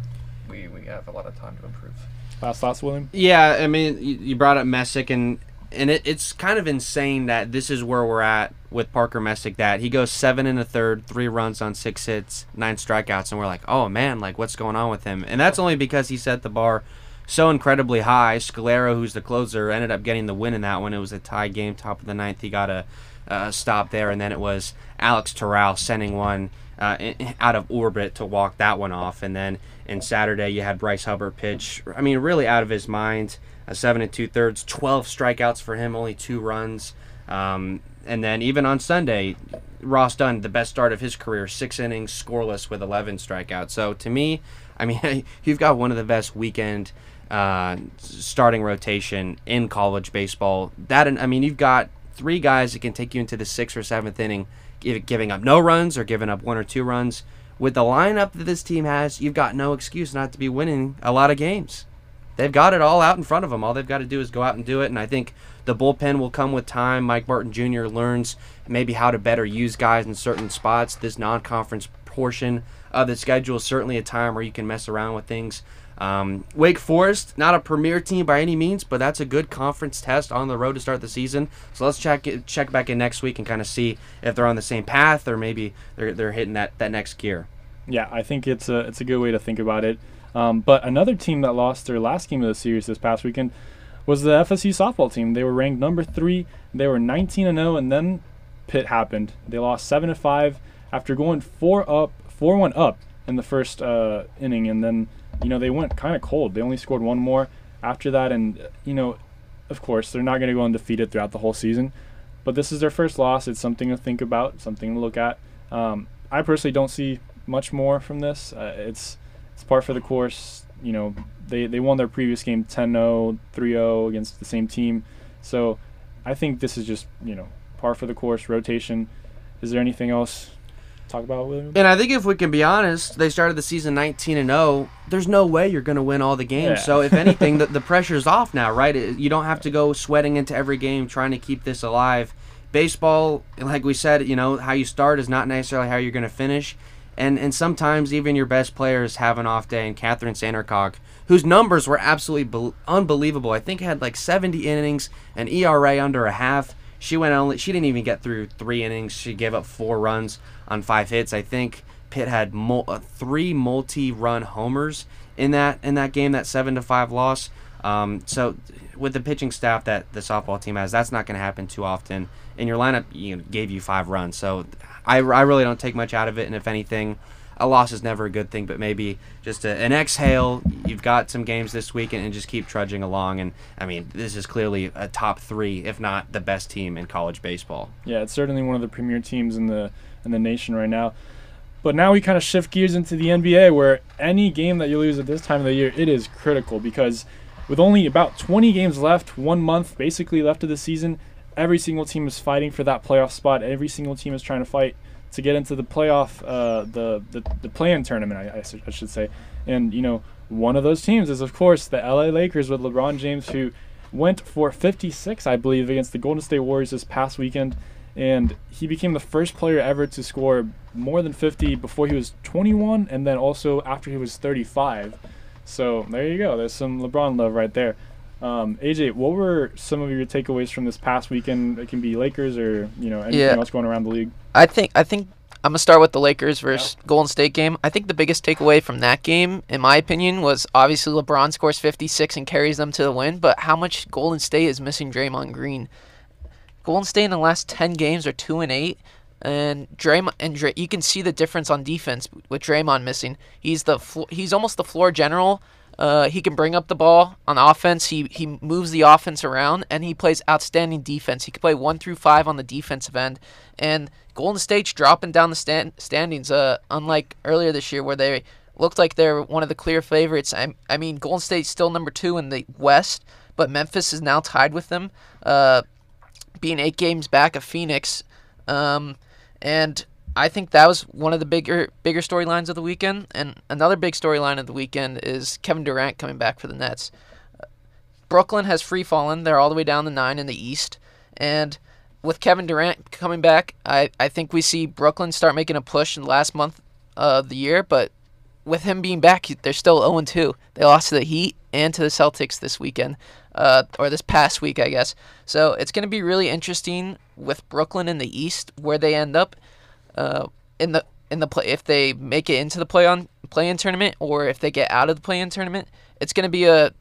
We we have a lot of time to improve. Last thoughts, William? Yeah, I mean, you, you brought up Messick, and and it, it's kind of insane that this is where we're at with Parker Messick. That he goes seven and a third, three runs on six hits, nine strikeouts, and we're like, oh man, like what's going on with him? And that's only because he set the bar so incredibly high. Scolaro, who's the closer, ended up getting the win in that one. It was a tie game, top of the ninth. He got a, a stop there, and then it was Alex Terrell sending one uh, in, out of orbit to walk that one off. And then in Saturday, you had Bryce Hubbard pitch. I mean, really out of his mind. A seven and two thirds, 12 strikeouts for him, only two runs. Um, and then even on Sunday, Ross Dunn, the best start of his career, six innings, scoreless with 11 strikeouts. So to me, I mean, you've got one of the best weekend uh, starting rotation in college baseball. That and I mean, you've got three guys that can take you into the sixth or seventh inning, giving up no runs or giving up one or two runs. With the lineup that this team has, you've got no excuse not to be winning a lot of games. They've got it all out in front of them. All they've got to do is go out and do it. And I think the bullpen will come with time. Mike Martin Jr. learns maybe how to better use guys in certain spots. This non-conference portion of the schedule is certainly a time where you can mess around with things. Um, Wake Forest, not a premier team by any means, but that's a good conference test on the road to start the season. So let's check check back in next week and kind of see if they're on the same path or maybe they're, they're hitting that, that next gear. Yeah, I think it's a it's a good way to think about it. Um, but another team that lost their last game of the series this past weekend was the FSU softball team. They were ranked number three. They were 19 and 0, and then Pitt happened. They lost seven to five after going four up, four one up in the first uh, inning, and then you know they went kind of cold. They only scored one more after that, and you know, of course, they're not going to go undefeated throughout the whole season. But this is their first loss. It's something to think about, something to look at. Um, I personally don't see much more from this. Uh, it's it's par for the course. You know, they, they won their previous game 10-0, 3-0 against the same team. So I think this is just, you know, par for the course, rotation. Is there anything else talk about William? And I think if we can be honest, they started the season 19 and 0. There's no way you're going to win all the games. Yeah. So if anything, the, the pressure's off now, right? You don't have to go sweating into every game trying to keep this alive. Baseball, like we said, you know, how you start is not necessarily how you're going to finish and and sometimes even your best players have an off day. And Kathryn Sandercock, whose numbers were absolutely be- unbelievable, I think had like 70 innings, an ERA under a half. She went only she didn't even get through three innings. She gave up four runs on five hits. I think Pitt had uh, three multi-run homers in that in that game, that seven to five loss. Um, so with the pitching staff that the softball team has, that's not going to happen too often. And your lineup you know, gave you five runs, so I, I really don't take much out of it. And if anything, a loss is never a good thing, but maybe just a, an exhale. You've got some games this week and, and, just keep trudging along. And I mean, this is clearly a top three, if not the best team in college baseball. Yeah, it's certainly one of the premier teams in the in the nation right now. But now we kind of shift gears into the NBA, where any game that you lose at this time of the year, it is critical because with only about 20 games left, one month basically left of the season, every single team is fighting for that playoff spot. Every single team is trying to fight to get into the playoff, uh, the the, the play-in tournament, I, I, I, should say. And you know, one of those teams is of course the LA Lakers with LeBron James, who went for 56, I believe, against the Golden State Warriors this past weekend. And he became the first player ever to score more than 50 before he was 21, and then also after he was 35. So there you go. There's some LeBron love right there. Um, AJ, what were some of your takeaways from this past weekend? It can be Lakers or you know anything yeah. else going around the league. I think I think I'm gonna start with the Lakers versus yeah. Golden State game. I think the biggest takeaway from that game, in my opinion, was obviously LeBron scores 56 and carries them to the win. But how much Golden State is missing Draymond Green? Golden State in the last 10 games are two and eight, and Draymond and Dray, you can see the difference on defense with Draymond missing. He's the he's almost the floor general uh, he can bring up the ball on offense. He he moves the offense around, and he plays outstanding defense. He can play one through five on the defensive end. And Golden State's dropping down the stand, standings. Uh, unlike earlier this year where they looked like they're one of the clear favorites. I, I mean, Golden State's still number two in the West, but Memphis is now tied with them, uh, being eight games back of Phoenix. Um, and I think that was one of the bigger bigger storylines of the weekend. And another big storyline of the weekend is Kevin Durant coming back for the Nets. Brooklyn has free fallen; they're all the way down the nine in the East, and with Kevin Durant coming back, I, I think we see Brooklyn start making a push in the last month of the year. But with him being back, they're still 0 2. They lost to the Heat and to the Celtics this weekend, uh, or this past week, I guess. So it's going to be really interesting with Brooklyn in the East where they end up uh, in the in the play if they make it into the play on play in tournament or if they get out of the play in tournament, it's to be a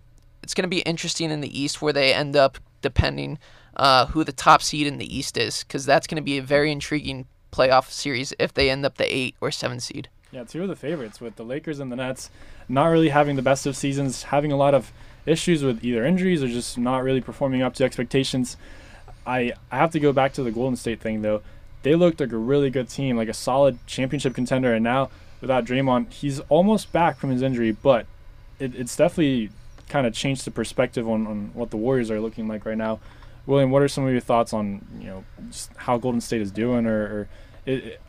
it's to be interesting in the East where they end up, depending uh, who the top seed in the East is, because that's to be a very intriguing playoff series if they end up the eight or seven seed. Yeah, two of the favorites with the Lakers and the Nets not really having the best of seasons, having a lot of issues with either injuries or just not really performing up to expectations. I I have to go back to the Golden State thing though. They looked like a really good team, like a solid championship contender, and now without Draymond, he's almost back from his injury, but it, it's definitely kind of changed the perspective on, on what the Warriors are looking like right now. William, what are some of your thoughts on you know how Golden State is doing, or, or it,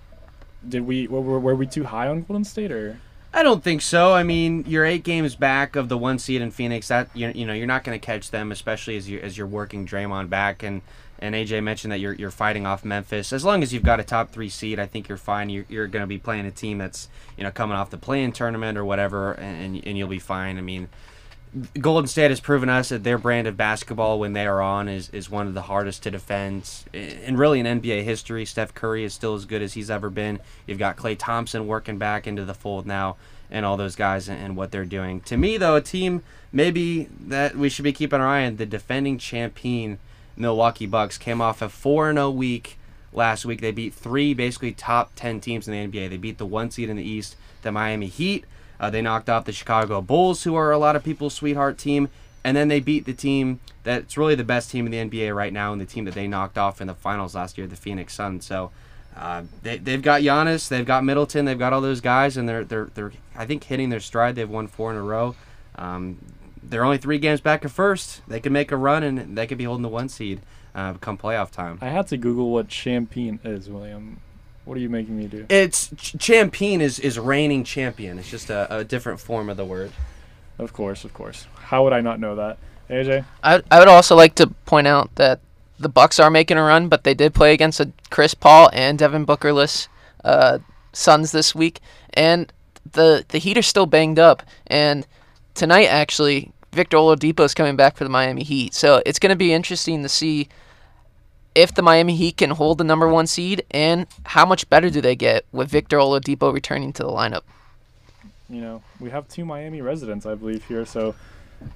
did we were, were we too high on Golden State, or I don't think so. I mean, you're eight games back of the one seed in Phoenix. That you, you know you're not going to catch them, especially as you as you're working Draymond back. And and AJ mentioned that you're you're fighting off Memphis. As long as you've got a top three seed, I think you're fine. You're, you're going to be playing a team that's you know coming off the play-in tournament or whatever, and, and and you'll be fine. I mean, Golden State has proven us that their brand of basketball when they are on is, is one of the hardest to defend. And really in NBA history, Steph Curry is still as good as he's ever been. You've got Klay Thompson working back into the fold now and all those guys and what they're doing. To me, though, a team maybe that we should be keeping our eye on, the defending champion Milwaukee Bucks came off a 4 0 week last week. They beat three basically top 10 teams in the NBA. They beat the one seed in the East, the Miami Heat. Uh, they knocked off the Chicago Bulls, who are a lot of people's sweetheart team, and then they beat the team that's really the best team in the NBA right now, and the team that they knocked off in the finals last year, the Phoenix Suns. So uh, they they've got Giannis, they've got Middleton, they've got all those guys, and they're they're they're I think hitting their stride. They've won four in a row. Um, they're only three games back at first. They could make a run, and they could be holding the one seed uh, come playoff time. I had to Google what champagne is, William. What are you making me do? It's ch- champion is is reigning champion. It's just a, a different form of the word. Of course, of course. How would I not know that? AJ? I I would also like to point out that the Bucks are making a run, but they did play against a Chris Paul and Devin Bookerless uh, Suns this week, and the the Heat are still banged up. And tonight, actually, Victor Oladipo is coming back for the Miami Heat, so it's going to be interesting to see if the Miami Heat can hold the number one seed, and how much better do they get with Victor Oladipo returning to the lineup. You know, we have two Miami residents, I believe, here. So,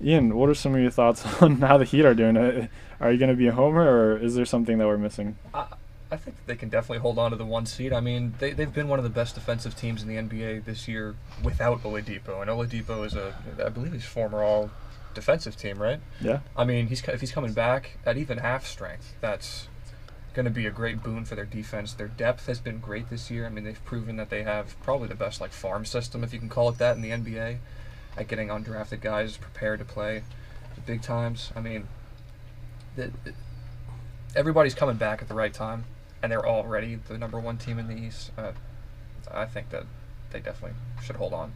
Ian, what are some of your thoughts on how the Heat are doing? Uh, Are you going to be a homer, or is there something that we're missing? I, I think they can definitely hold on to the one seed. I mean, they, they've been one of the best defensive teams in the NBA this year without Oladipo. And Oladipo is a, I believe he's former all defensive team, right? Yeah. I mean, he's if he's coming back at even half strength, that's going to be a great boon for their defense. Their depth has been great this year. I mean, they've proven that they have probably the best like farm system, if you can call it that, in the NBA, at getting undrafted guys prepared to play the big times. I mean, the, everybody's coming back at the right time, and they're already the number one team in the East. Uh, I think that they definitely should hold on.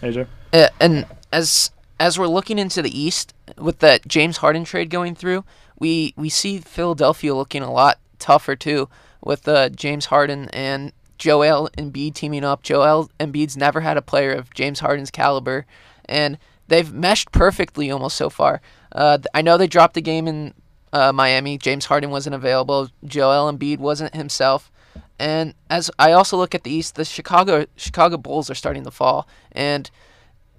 AJ? Uh, and as as we're looking into the East with that James Harden trade going through, we we see Philadelphia looking a lot tougher too with uh, James Harden and Joel Embiid teaming up. Joel Embiid's never had a player of James Harden's caliber, and they've meshed perfectly almost so far. Uh, I know they dropped the game in uh, Miami. James Harden wasn't available. Joel Embiid wasn't himself. And as I also look at the East, the Chicago Chicago Bulls are starting to fall, and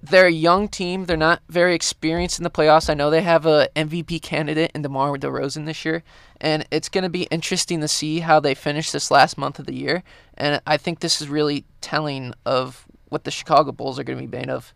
they're a young team. They're not very experienced in the playoffs. I know they have a MVP candidate in DeMar DeRozan this year, and it's going to be interesting to see how they finish this last month of the year. And I think this is really telling of what the Chicago Bulls are going to be made of.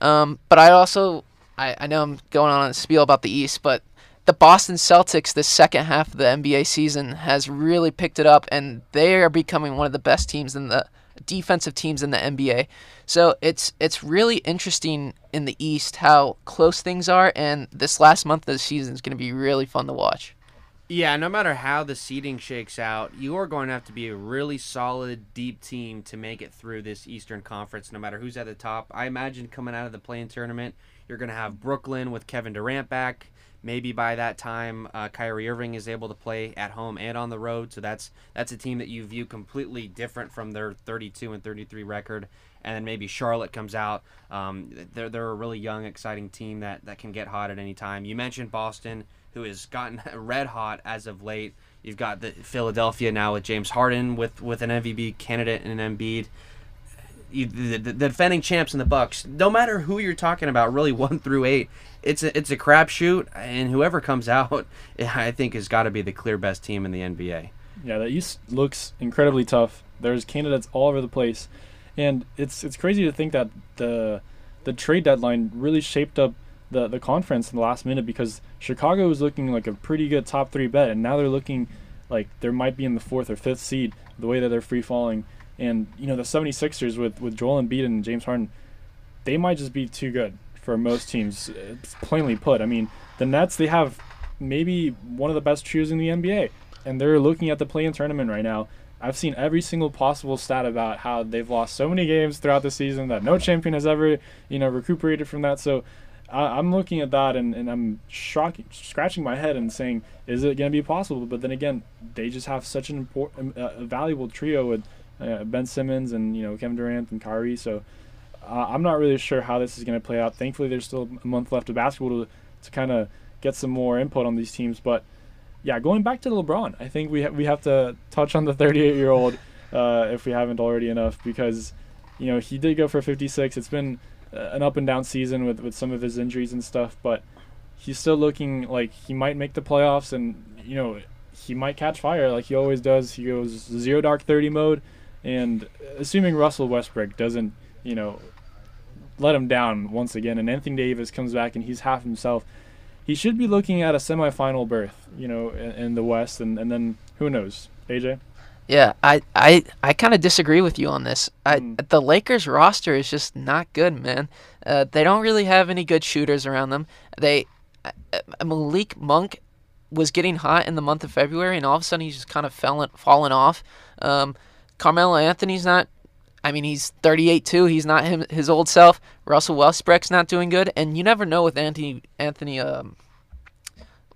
Um, but I also, I, I know I'm going on a spiel about the East, but the Boston Celtics, this second half of the NBA season, has really picked it up, and they are becoming one of the best teams in the defensive teams in the NBA. So it's it's really interesting in the East how close things are, and this last month of the season is going to be really fun to watch. Yeah, no matter how the seeding shakes out, you are going to have to be a really solid, deep team to make it through this Eastern Conference, no matter who's at the top. I imagine coming out of the playing tournament, you're going to have Brooklyn with Kevin Durant back. Maybe by that time, uh, Kyrie Irving is able to play at home and on the road. So that's that's a team that you view completely different from their 32 and 33 record. And then maybe Charlotte comes out. Um, they're they're a really young, exciting team that that can get hot at any time. You mentioned Boston who has gotten red hot as of late. You've got the Philadelphia now with James Harden with with an MVP candidate and an Embiid. You, the, the, defending champs in the Bucks. No matter who you're talking about, really one through eight, it's a, it's a crapshoot, and whoever comes out, I think has got to be the clear best team in the NBA. Yeah, the East looks incredibly tough. There's candidates all over the place, and it's it's crazy to think that the the trade deadline really shaped up the the conference in the last minute because Chicago was looking like a pretty good top three bet, and now they're looking like they might be in the fourth or fifth seed the way that they're free falling. And you know the 76ers with with Joel Embiid and James Harden, they might just be too good for most teams. It's plainly put. I mean, the Nets they have maybe one of the best trios in the NBA, and they're looking at the play-in tournament right now. I've seen every single possible stat about how they've lost so many games throughout the season that no champion has ever, you know, recuperated from that. So I, am looking at that and, and I'm shocking, scratching my head and saying, is it going to be possible? But then again, they just have such an important, uh, valuable trio with uh, Ben Simmons and you know Kevin Durant and Kyrie. So uh, I'm not really sure how this is going to play out. Thankfully, there's still a month left of basketball to, to kind of get some more input on these teams. But yeah, going back to LeBron, I think we ha- we have to touch on the 38 year old uh, if we haven't already enough because you know he did go for 56. It's been uh, an up and down season with with some of his injuries and stuff, but he's still looking like he might make the playoffs and you know he might catch fire like he always does. He goes zero dark 30 mode, and assuming Russell Westbrook doesn't you know let him down once again, and Anthony Davis comes back and he's half himself he should be looking at a semifinal berth, you know, in, in the West, and, and then who knows, AJ? Yeah, I I, I kind of disagree with you on this. I, mm. The Lakers roster is just not good, man. Uh, they don't really have any good shooters around them. They uh, Malik Monk was getting hot in the month of February, and all of a sudden he's just kind of fallen fallen off. Um, Carmelo Anthony's not I mean, he's 38 too. He's not him his old self. Russell Westbrook's not doing good, and you never know with Anthony Anthony um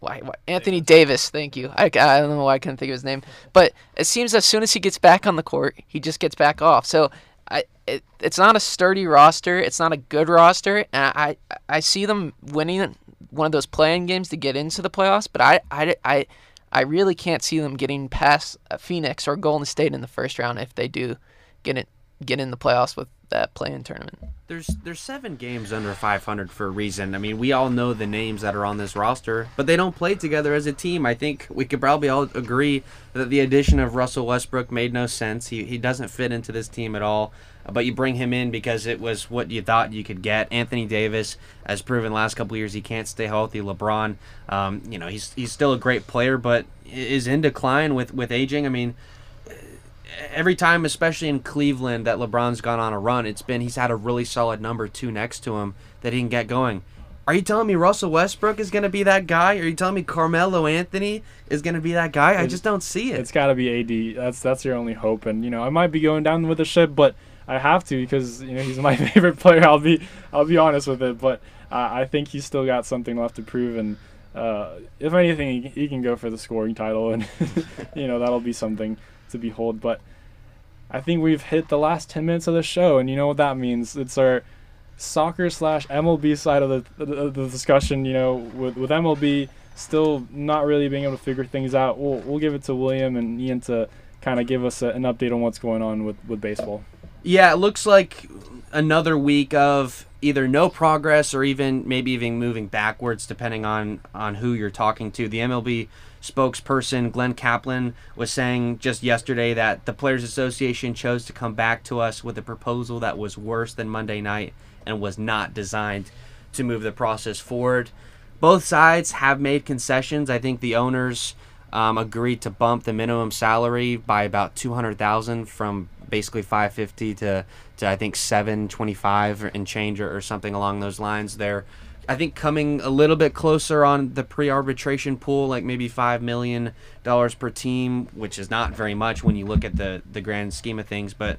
why, why Anthony Davis. Thank you. I, I don't know why I couldn't think of his name, but it seems as soon as he gets back on the court, he just gets back off. So I it, it's not a sturdy roster. It's not a good roster, and I I see them winning one of those playing games to get into the playoffs, but I I I. I really can't see them getting past uh, Phoenix or Golden State in the first round if they do get it get in the playoffs with that play-in tournament. There's there's seven games under 500 for a reason. I mean, we all know the names that are on this roster, but they don't play together as a team. I think we could probably all agree that the addition of Russell Westbrook made no sense. He he doesn't fit into this team at all. But you bring him in because it was what you thought you could get. Anthony Davis has proven last couple years he can't stay healthy. LeBron, um, you know, he's he's still a great player, but is in decline with with aging. I mean, every time, especially in Cleveland, that LeBron's gone on a run, it's been he's had a really solid number two next to him that he can get going. Are you telling me Russell Westbrook is going to be that guy? Are you telling me Carmelo Anthony is going to be that guy? I just don't see it. It's got to be AD. That's that's your only hope. And you know, I might be going down with the ship, but I have to because you know he's my favorite player. I'll be I'll be honest with it, but uh, I think he's still got something left to prove. And uh, if anything, he, can go for the scoring title, and you know that'll be something to behold. But I think we've hit the last 10 minutes of the show, and you know what that means. It's our soccer slash MLB side of the, the, the, discussion, you know, with, with MLB still not really being able to figure things out. We'll, we'll give it to William and Ian to kind of give us a, an update on what's going on with, with baseball. Yeah, it looks like another week of either no progress or even maybe even moving backwards, depending on, on who you're talking to. The MLB spokesperson Glen Caplin was saying just yesterday that the Players Association chose to come back to us with a proposal that was worse than Monday night and was not designed to move the process forward. Both sides have made concessions. I think the owners um, agreed to bump the minimum salary by about two hundred thousand from basically five fifty to to I think seven twenty five and change or, or something along those lines. There I think coming a little bit closer on the pre-arbitration pool, like maybe five million dollars per team, which is not very much when you look at the the grand scheme of things. But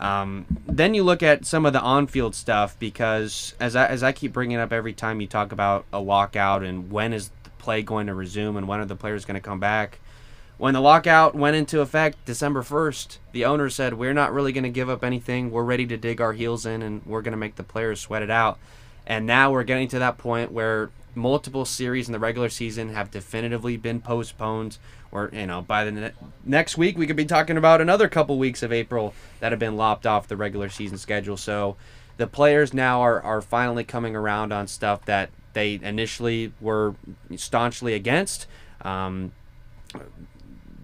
um, then you look at some of the on-field stuff because as I as I keep bringing up every time you talk about a lockout and when is play going to resume and when are the players going to come back. When the lockout went into effect December 1st, the owner said, We're not really going to give up anything. We're ready to dig our heels in and we're going to make the players sweat it out. And now we're getting to that point where multiple series in the regular season have definitively been postponed. Or you know, by the ne- next week we could be talking about another couple weeks of April that have been lopped off the regular season schedule. So the players now are, are finally coming around on stuff that they initially were staunchly against. Um,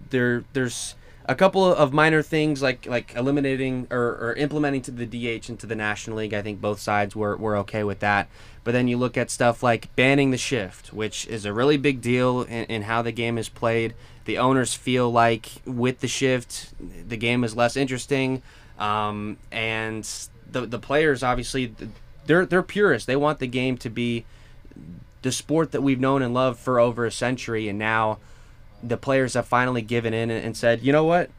there, there's a couple of minor things like like eliminating or, or implementing to the DH into the National League. I think both sides were, were okay with that. But then you look at stuff like banning the shift, which is a really big deal in, in how the game is played. The owners feel like with the shift, the game is less interesting. Um, and the, the players, obviously, they're, they're purists. They want the game to be the sport that we've known and loved for over a century. And now the players have finally given in and said, you know what?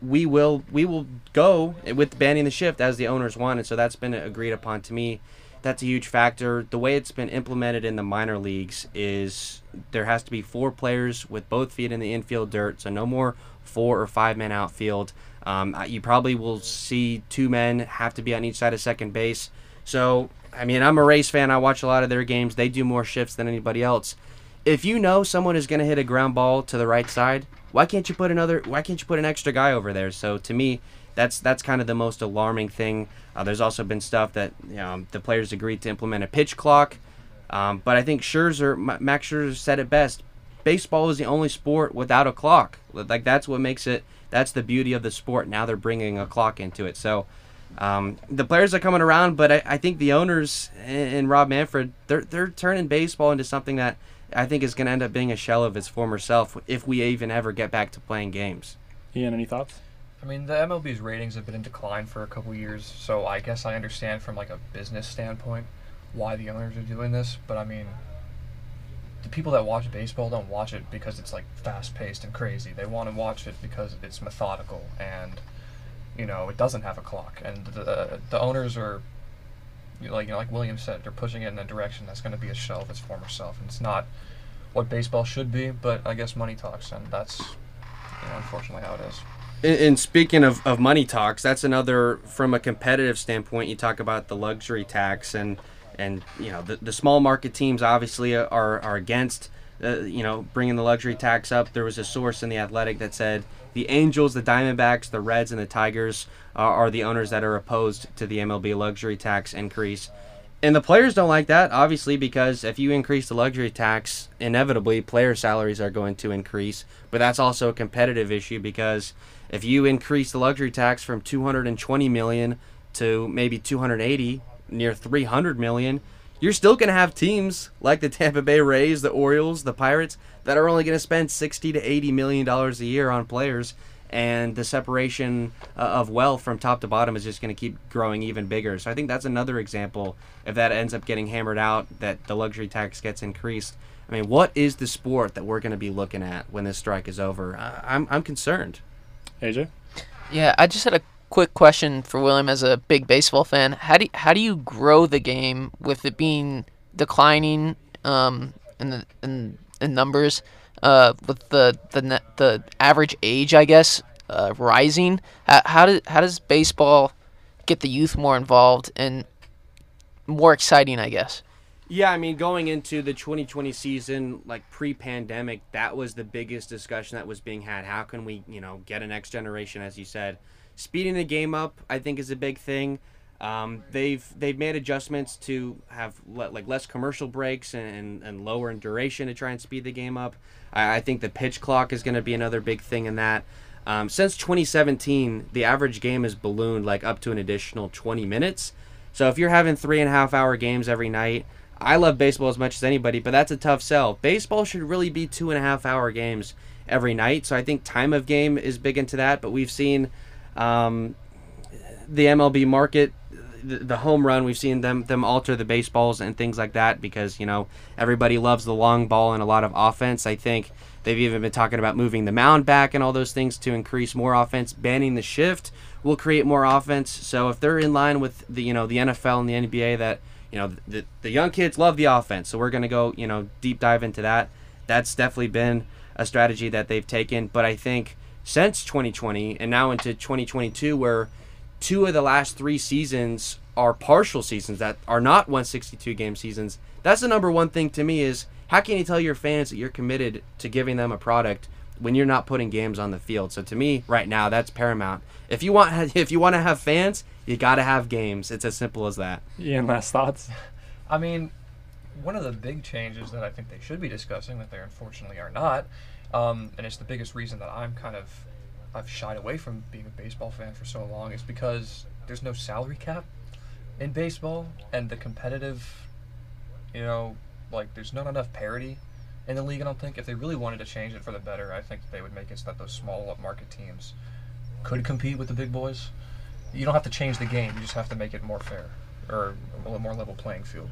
We will we will go with banning the shift as the owners wanted. So that's been agreed upon to me that's a huge factor. The way it's been implemented in the minor leagues is there has to be four players with both feet in the infield dirt, so no more four or five men outfield. Um, you probably will see two men have to be on each side of second base. So, I mean, I'm a Rays fan. I watch a lot of their games. They do more shifts than anybody else. If you know someone is going to hit a ground ball to the right side, why can't you put another? Why can't you put an extra guy over there? So to me, that's that's kind of the most alarming thing. Uh, there's also been stuff that you know, the players agreed to implement a pitch clock, um, but I think Scherzer, Max Scherzer said it best. Baseball is the only sport without a clock. Like that's what makes it. That's the beauty of the sport. Now they're bringing a clock into it. So um, the players are coming around, but I, I think the owners and, and Rob Manfred, they're they're turning baseball into something that I think is going to end up being a shell of its former self if we even ever get back to playing games. Ian, any thoughts? I mean, the MLB's ratings have been in decline for a couple years, so I guess I understand from like a business standpoint why the owners are doing this. But I mean, the people that watch baseball don't watch it because it's like fast paced and crazy. They want to watch it because it's methodical and you know it doesn't have a clock. And the the owners are like you know, like William said, they're pushing it in a direction that's going to be a shell of its former self, and it's not what baseball should be. But I guess money talks, and that's you know, unfortunately how it is. And speaking of, of money talks, that's another from a competitive standpoint. You talk about the luxury tax, and and you know the, the small market teams obviously are are against uh, you know bringing the luxury tax up. There was a source in the Athletic that said the Angels, the Diamondbacks, the Reds, and the Tigers are, are the owners that are opposed to the MLB luxury tax increase. And the players don't like that, obviously, because if you increase the luxury tax, inevitably player salaries are going to increase. But that's also a competitive issue because if you increase the luxury tax from 220 million to maybe 280, near 300 million, you're still going to have teams like the Tampa Bay Rays, the Orioles, the Pirates that are only going to spend 60 to 80 million dollars a year on players and the separation uh, of wealth from top to bottom is just going to keep growing even bigger. So I think that's another example if that ends up getting hammered out that the luxury tax gets increased. I mean, what is the sport that we're going to be looking at when this strike is over? I'm I'm concerned. AJ? Yeah, I just had a quick question for William as a big baseball fan. How do you, how do you grow the game with it being declining um, in the in, in numbers uh, with the the the average age, I guess, uh, rising? How, how does how does baseball get the youth more involved and more exciting? I guess. Yeah, I mean, going into the 2020 season, like pre-pandemic, that was the biggest discussion that was being had. How can we, you know, get a next generation, as you said, speeding the game up? I think is a big thing. Um, they've they've made adjustments to have le- like less commercial breaks and, and, and, lower in duration to try and speed the game up. I, I think the pitch clock is going to be another big thing in that. Um, since 2017, the average game has ballooned like up to an additional 20 minutes. So if you're having three and a half hour games every night, I love baseball as much as anybody, but that's a tough sell. Baseball should really be two and a half hour games every night. So I think time of game is big into that. But we've seen um, the MLB market, the, the, home run. We've seen them them alter the baseballs and things like that because you know everybody loves the long ball and a lot of offense. I think they've even been talking about moving the mound back and all those things to increase more offense. Banning the shift will create more offense. So if they're in line with the you know the NFL and the NBA that you know the, the young kids love the offense so we're going to go you know deep dive into that that's definitely been a strategy that they've taken but i think since 2020 and now into 2022 where two of the last three seasons are partial seasons that are not 162 game seasons. That's the number one thing to me is how can you tell your fans that you're committed to giving them a product when you're not putting games on the field? So to me, right now, that's paramount. If you want if you want to have fans, you got to have games. It's as simple as that. Ian, last thoughts? I mean, one of the big changes that I think they should be discussing that they unfortunately are not, um, and it's the biggest reason that I'm kind of I've shied away from being a baseball fan for so long is because there's no salary cap in baseball and the competitive, you know, like there's not enough parity in the league. I don't think if they really wanted to change it for the better, I think they would make it so that those small market teams could compete with the big boys. You don't have to change the game; you just have to make it more fair or a more level playing field.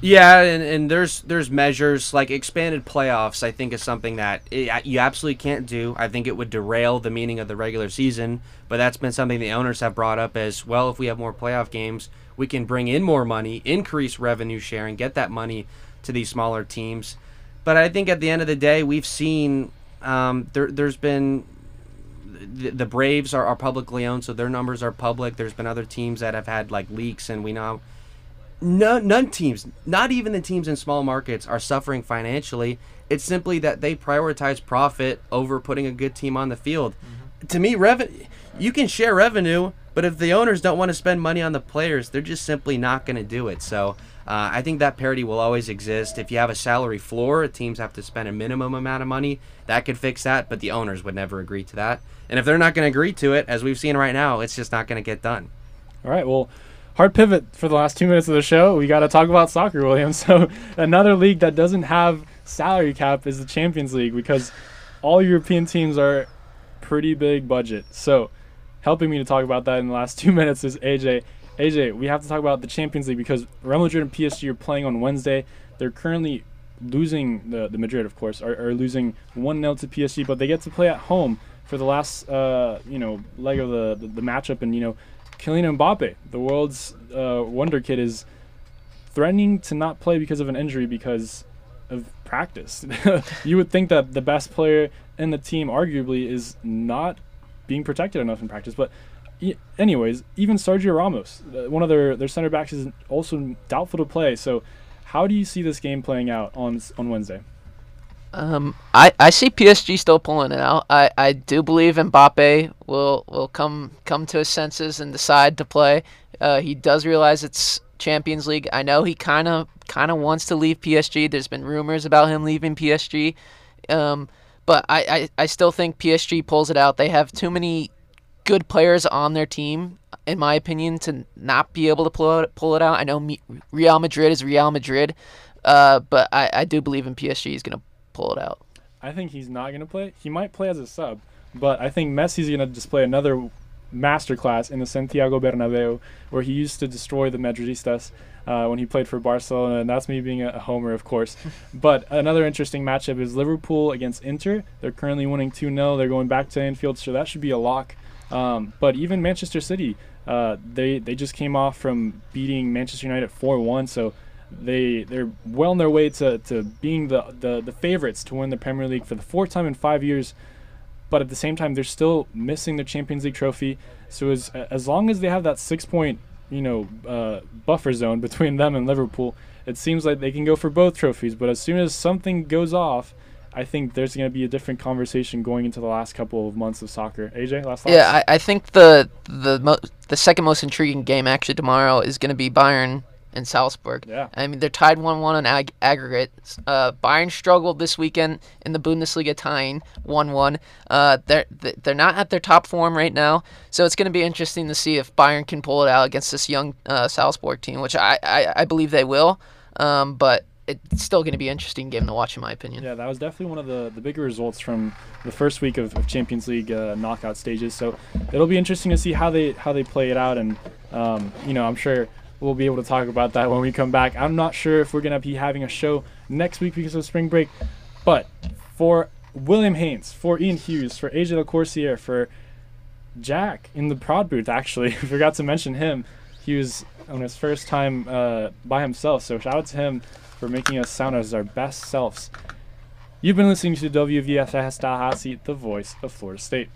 Yeah, and, and there's there's measures like expanded playoffs. I think is something that it, you absolutely can't do. I think it would derail the meaning of the regular season. But that's been something the owners have brought up as well. If we have more playoff games, we can bring in more money, increase revenue sharing, get that money to these smaller teams. But I think at the end of the day, we've seen um, there there's been the, the Braves are, are publicly owned, so their numbers are public. There's been other teams that have had like leaks, and we know none, none teams, not even the teams in small markets, are suffering financially. It's simply that they prioritize profit over putting a good team on the field. Mm-hmm. To me, revenue you can share revenue, but if the owners don't want to spend money on the players, they're just simply not going to do it. So uh, I think that parity will always exist. If you have a salary floor, teams have to spend a minimum amount of money. That could fix that, but the owners would never agree to that. And if they're not going to agree to it, as we've seen right now, it's just not going to get done. All right. Well, hard pivot for the last two minutes of the show. We got to talk about soccer, William. So another league that doesn't have salary cap is the Champions League because all European teams are pretty big budget. So helping me to talk about that in the last two minutes is AJ. AJ, we have to talk about the Champions League because Real Madrid and PSG are playing on Wednesday. They're currently losing the, the Madrid, of course, are, are losing one 0 to PSG, but they get to play at home for the last uh, you know leg of the, the, the matchup, and you know Kylian Mbappe, the world's uh, wonder kid, is threatening to not play because of an injury because of practice. you would think that the best player in the team, arguably, is not being protected enough in practice. But, anyways, even Sergio Ramos, uh, one of their their center backs, is also doubtful to play. So, how do you see this game playing out on on Wednesday? Um, I, I see PSG still pulling it out. I, I do believe Mbappe will will come come to his senses and decide to play. Uh, he does realize it's Champions League. I know he kind of kind of wants to leave PSG. There's been rumors about him leaving PSG, um, but I, I, I still think PSG pulls it out. They have too many good players on their team, in my opinion, to not be able to pull it pull it out. I know Real Madrid is Real Madrid, uh, but I, I do believe in PSG is going to pull it out. I think he's not going to play. He might play as a sub, but I think Messi's going to display another masterclass in the Santiago Bernabeu, where he used to destroy the Madridistas uh, when he played for Barcelona, and that's me being a, homer, of course. but another interesting matchup is Liverpool against Inter. They're currently winning 2 0. They're going back to Anfield, so that should be a lock. Um, but even Manchester City, uh, they, they just came off from beating Manchester United 4 1, so they they're well on their way to, to being the, the, the favorites to win the Premier League for the fourth time in five years. But at the same time, they're still missing the Champions League trophy. So as as long as they have that six point you know uh, buffer zone between them and Liverpool, it seems like they can go for both trophies. But as soon as something goes off, I think there's going to be a different conversation going into the last couple of months of soccer. AJ, last? Yeah, I, I think the the mo- the second most intriguing game actually tomorrow is going to be Bayern in Salzburg. Yeah. I mean, they're tied 1 1 on ag- aggregate. Uh, Bayern struggled this weekend in the Bundesliga, tying 1 1. Uh, they're, they're not at their top form right now, so it's going to be interesting to see if Bayern can pull it out against this young uh, Salzburg team, which I, I, I believe they will. Um, but it's still going to be an interesting game to watch, in my opinion. Yeah, that was definitely one of the, the bigger results from the first week of, of Champions League uh, knockout stages. So it'll be interesting to see how they how they play it out, and um, you know, I'm sure we'll be able to talk about that when we come back. I'm not sure if we're going to be having a show next week because of spring break, but for William Haynes, for Ian Hughes, for AJ LaCourciere, for Jack in the prod booth, actually, forgot to mention him. He was on his first time uh, by himself, so shout out to him for making us sound as our best selves. You've been listening to WVFS Tallahassee, the voice of Florida State.